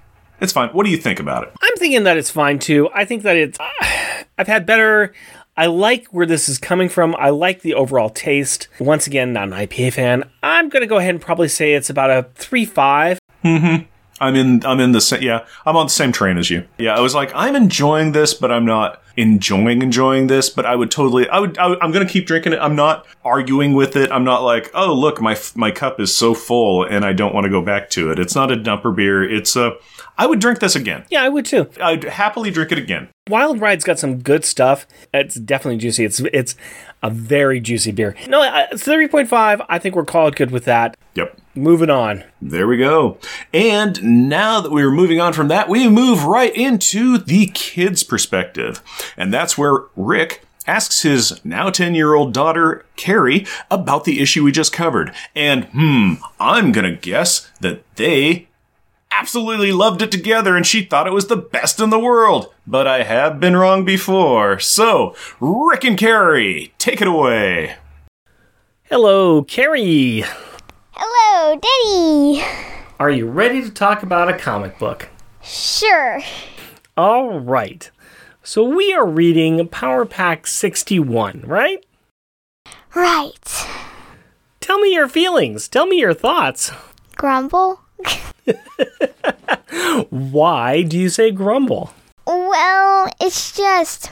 it's fine. What do you think about it? I'm thinking that it's fine too. I think that it's. [sighs] I've had better. I like where this is coming from. I like the overall taste. Once again, not an IPA fan. I'm gonna go ahead and probably say it's about a three five. Mm-hmm. I'm in. I'm in the same. Yeah, I'm on the same train as you. Yeah, I was like, I'm enjoying this, but I'm not enjoying enjoying this. But I would totally. I would. I I'm gonna keep drinking it. I'm not arguing with it. I'm not like, oh look, my my cup is so full and I don't want to go back to it. It's not a dumper beer. It's a. I would drink this again. Yeah, I would too. I'd happily drink it again. Wild Ride's got some good stuff. It's definitely juicy. It's it's a very juicy beer. No, it's three point five. I think we're called good with that. Yep. Moving on. There we go. And now that we're moving on from that, we move right into the kid's perspective. And that's where Rick asks his now 10 year old daughter, Carrie, about the issue we just covered. And, hmm, I'm gonna guess that they absolutely loved it together and she thought it was the best in the world. But I have been wrong before. So, Rick and Carrie, take it away. Hello, Carrie. Hello, Daddy. Are you ready to talk about a comic book? Sure. All right. So we are reading Power Pack 61, right? Right. Tell me your feelings. Tell me your thoughts. Grumble? [laughs] Why do you say grumble? Well, it's just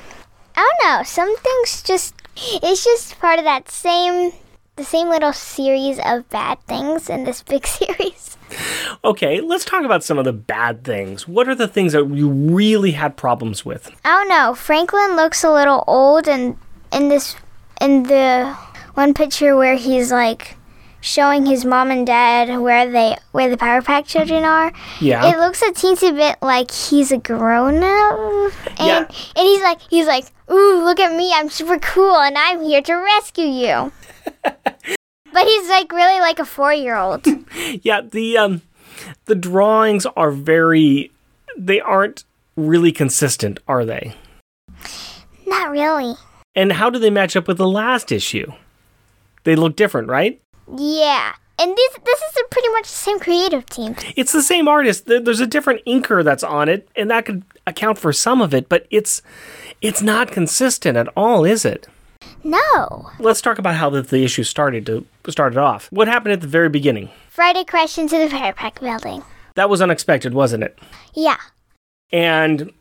I don't know. Some things just it's just part of that same the same little series of bad things in this big [laughs] series. Okay, let's talk about some of the bad things. What are the things that you really had problems with? I don't know. Franklin looks a little old and in this in the one picture where he's like showing his mom and dad where they where the Power Pack children are. Yeah. It looks a teensy bit like he's a grown up. And Yeah. and he's like he's like, Ooh, look at me, I'm super cool and I'm here to rescue you. [laughs] but he's like really like a four year old. [laughs] Yeah, the um the drawings are very they aren't really consistent, are they? Not really. And how do they match up with the last issue? They look different, right? Yeah. And this this is a pretty much the same creative team. It's the same artist. There's a different inker that's on it, and that could account for some of it, but it's it's not consistent at all, is it? No. Let's talk about how the, the issue started to started off. What happened at the very beginning? Friday crashed into the Power Pack building. That was unexpected, wasn't it? Yeah. and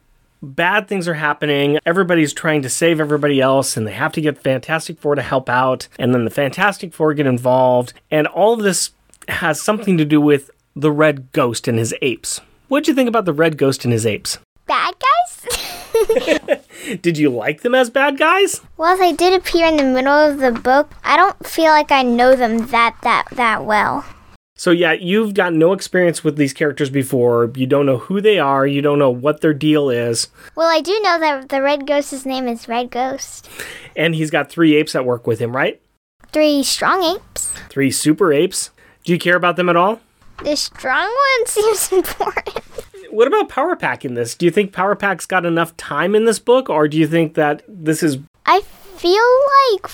bad things are happening. Everybody's trying to save everybody else, and they have to get Fantastic Four to help out. And then the Fantastic Four get involved, and all of this has something to do with the Red Ghost and his apes. What'd you think about the Red Ghost and his apes? Bad guys? [laughs] Did you like them as bad guys? well, they did appear in the middle of the book. I don't feel like I know them that that that well. So yeah, you've got no experience with these characters before. You don't know who they are. You don't know what their deal is. Well, I do know that the red ghost's name is Red Ghost. And he's got three apes that work with him, right? Three strong apes. Three super apes. Do you care about them at all? The strong one [laughs] seems important. What about Power Pack in this? Do you think Power Pack's got enough time in this book, or do you think that this is I feel like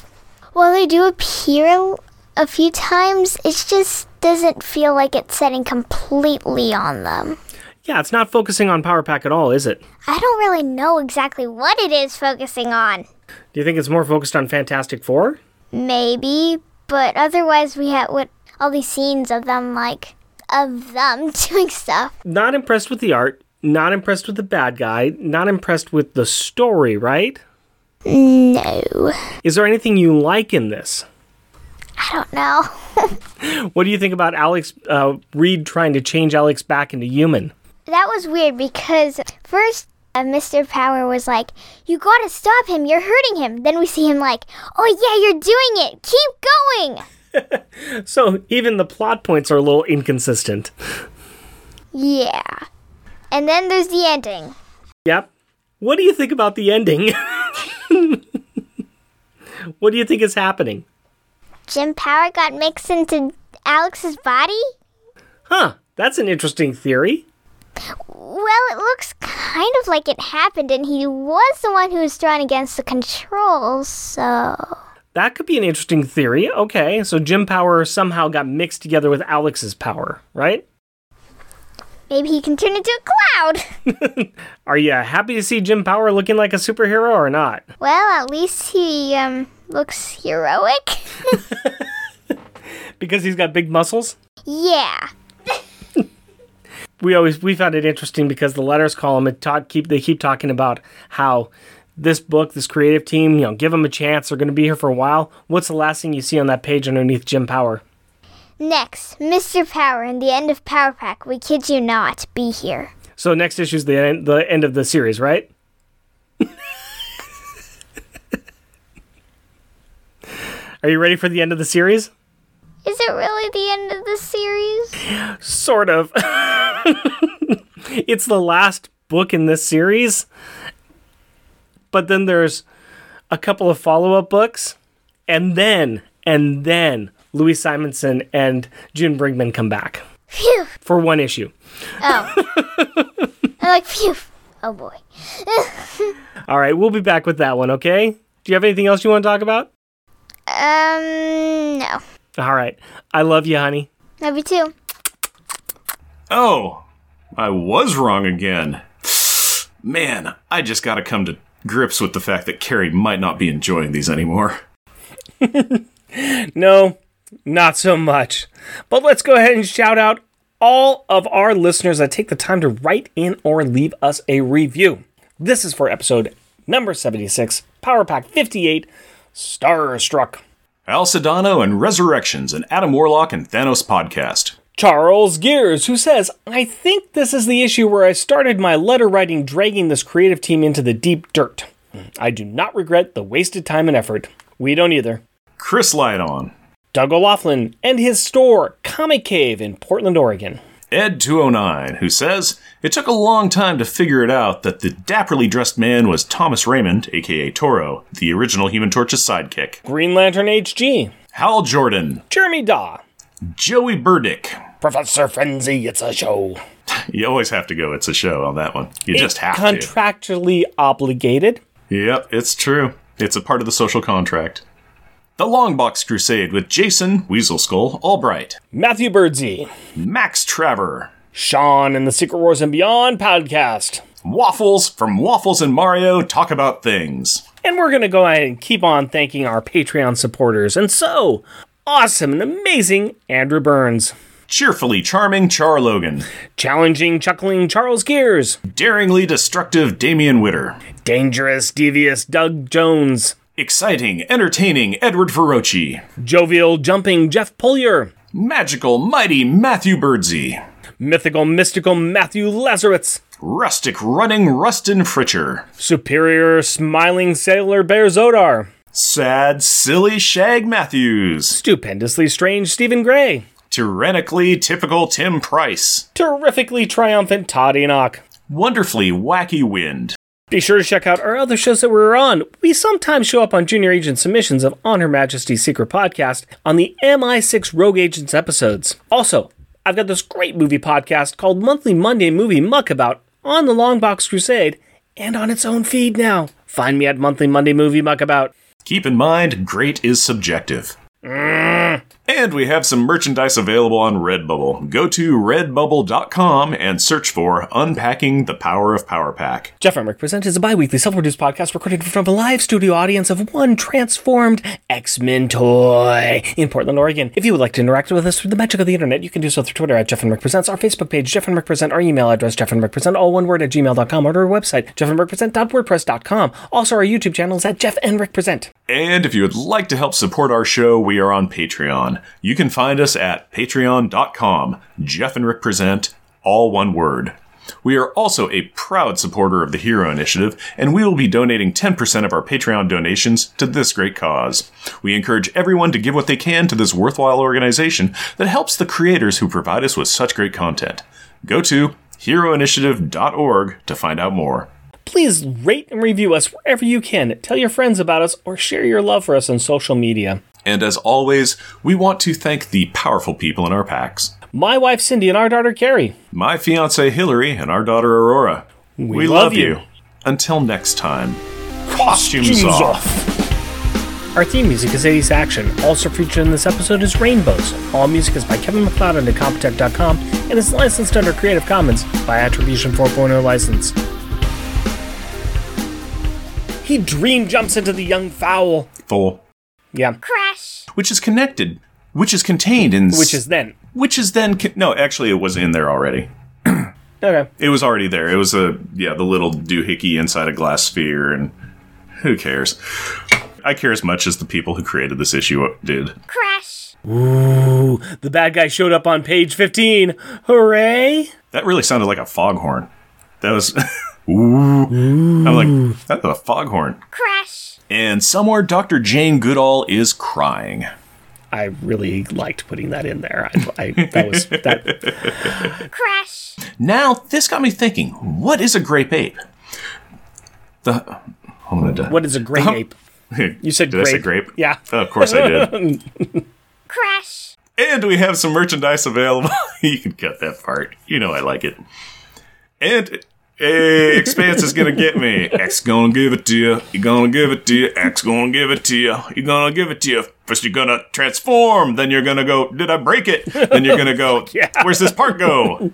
while they do appear a few times, it just doesn't feel like it's setting completely on them. Yeah, it's not focusing on Power Pack at all, is it? I don't really know exactly what it is focusing on. Do you think it's more focused on Fantastic Four? Maybe, but otherwise we have what all these scenes of them like of them [laughs] doing stuff. Not impressed with the art, not impressed with the bad guy, not impressed with the story, right? No. Is there anything you like in this? I don't know. [laughs] What do you think about Alex uh, Reed trying to change Alex back into human? that was weird because first uh, Mr. Power was like, "You gotta stop him! You're hurting him." Then we see him like, "Oh yeah, you're doing it! Keep going!" [laughs] So even the plot points are a little inconsistent. Yeah. And then there's the ending. Yep. What do you think about the ending? [laughs] what do you think is happening? Jim Power got mixed into Alex's body? Huh, that's an interesting theory. Well, it looks kind of like it happened, and he was the one who was thrown against the controls, so. That could be an interesting theory. Okay, so Jim Power somehow got mixed together with Alex's power, right? Maybe he can turn into a cloud. [laughs] [laughs] Are you happy to see Jim Power looking like a superhero or not? well, at least he um looks heroic. [laughs] Because he's got big muscles? yeah. We always we found it interesting because the letters column it talk keep they keep talking about how this book, this creative team, you know, give them a chance. They're going to be here for a while. What's the last thing you see on that page underneath Jim Power? Next, Mr. Power and the end of Power Pack. We kid you not, be here. So next issue's the end, the end of the series, right? Are you ready for the end of the series? Is it really the end of the series? Sort of. [laughs] it's the last book in this series. But then there's a couple of follow-up books and then and then Louise Simonson and June Brigman come back Phew. for one issue. Oh. [laughs] I'm like, phew. Oh boy. [laughs] All right, we'll be back with that one, okay? Do you have anything else you want to talk about? Um, no. All right. I love you, honey. Love you too. Oh, I was wrong again. Man, I just gotta come to grips with the fact that Carrie might not be enjoying these anymore. [laughs] No, not so much. But let's go ahead and shout out all of our listeners that take the time to write in or leave us a review. This is for episode number 76, Power Pack 58, Starstruck. Al Sedano and Resurrections, an Adam Warlock and Thanos podcast. Charles Gears, who says, I think this is the issue where I started my letter writing dragging this creative team into the deep dirt. I do not regret the wasted time and effort. We don't either. Chris Lydon, Doug O'Laughlin and his store, Comic Cave in Portland, Oregon. Ed209, who says, It took a long time to figure it out that the dapperly dressed man was Thomas Raymond, aka Toro, the original Human Torch's sidekick. Green Lantern HG, Hal Jordan, Jeremy Daw, Joey Burdick, Professor Frenzy, it's a show. [laughs] You always have to go. It's a show on that one. You just have to. Contractually obligated. Yep, it's true. It's a part of the social contract. The Longbox Crusade with Jason Weasel Skull Albright, Matthew Birdsey, Max Traver, Sean and the Secret Wars and Beyond podcast. Waffles from Waffles and Mario Talk About Things. And we're going to go ahead and keep on thanking our Patreon supporters. And so, awesome and amazing Andrew Burns, Cheerfully charming Char Logan, challenging, chuckling Charles Gears, daringly destructive Damian Witter, dangerous, devious Doug Jones, exciting, entertaining Edward Ferroci, jovial, jumping Jeff Pulier, magical, mighty Matthew Birdsey, mythical, mystical Matthew Lazarowitz, rustic, running Rustin Fritcher, superior, smiling Sailor Bear Zodar, sad, silly Shag Matthews, stupendously strange Stephen Gray, tyrannically typical Tim Price, terrifically triumphant Todd Enoch. wonderfully wacky Wind, Be sure to check out our other shows that we're on. We sometimes show up on Junior Agent submissions of On Her Majesty's Secret Podcast on the MI6 Rogue Agents episodes. Also, I've got this great movie podcast called Monthly Monday Movie Muckabout on the Longbox Crusade and on its own feed now. Find me at Monthly Monday Movie Muckabout. Keep in mind, great is subjective. Mm. And we have some merchandise available on Redbubble. Go to redbubble.com and search for Unpacking the Power of Power Pack. Jeff and Rick Present is a bi-weekly self-produced podcast recorded in front of a live studio audience of one transformed X-Men toy in Portland, Oregon. If you would like to interact with us through the magic of the internet, you can do so through Twitter at Jeff and Rick Presents, our Facebook page, Jeff and Rick Present, our email address, Jeff and Rick Present, all one word at gmail.com, or our website, jeffandrickpresent.wordpress.com. Also, our YouTube channel is at Jeff and Rick Present. And if you would like to help support our show, we are on Patreon. You can find us at patreon.com, Jeff and Rick Present, all one word. We are also a proud supporter of the Hero Initiative, and we will be donating 10% of our Patreon donations to this great cause. We encourage everyone to give what they can to this worthwhile organization that helps the creators who provide us with such great content. Go to heroinitiative.org to find out more. Please rate and review us wherever you can. Tell your friends about us or share your love for us on social media. And as always, we want to thank the powerful people in our packs. My wife Cindy and our daughter Carrie. My fiance Hillary and our daughter Aurora. We, love you. Until next time. Costumes, off. Our theme music is 80s Action. Also featured in this episode is Rainbows. All music is by Kevin MacLeod on Incompetech.com and is licensed under Creative Commons by Attribution 4.0 license. He dream jumps into the young fowl. Full. Yeah, Crash. Which is connected. Which is contained in. which is then. Which is then. Con- no, actually, it was in there already. [clears throat] Okay. It was already there. It was a. Yeah, the little doohickey inside a glass sphere, and who cares? I care as much as the people who created this issue did. Crash. Ooh, the bad guy showed up on page 15. Hooray! That really sounded like a foghorn. That was. [laughs] Ooh. I'm like, that's a foghorn. Crash. And somewhere Dr. Jane Goodall is crying. I really liked putting that in there. I, I that was that. Crash. Now, this got me thinking what is a grape ape? The. I'm gonna die. What is a great ape? [laughs] You said Did I say grape. grape? Yeah. Oh, of course I did. [laughs] Crash. and we have some merchandise available. [laughs] you can cut that part. You know I like it. And. Hey, X-Spanse is gonna get me. X gonna give it to you. You gonna give it to you. X gonna give it to you. You gonna give it to you. First you're gonna transform. Then you're gonna go. Did I break it? Then you're gonna go. [laughs] Yeah. Where's this part go?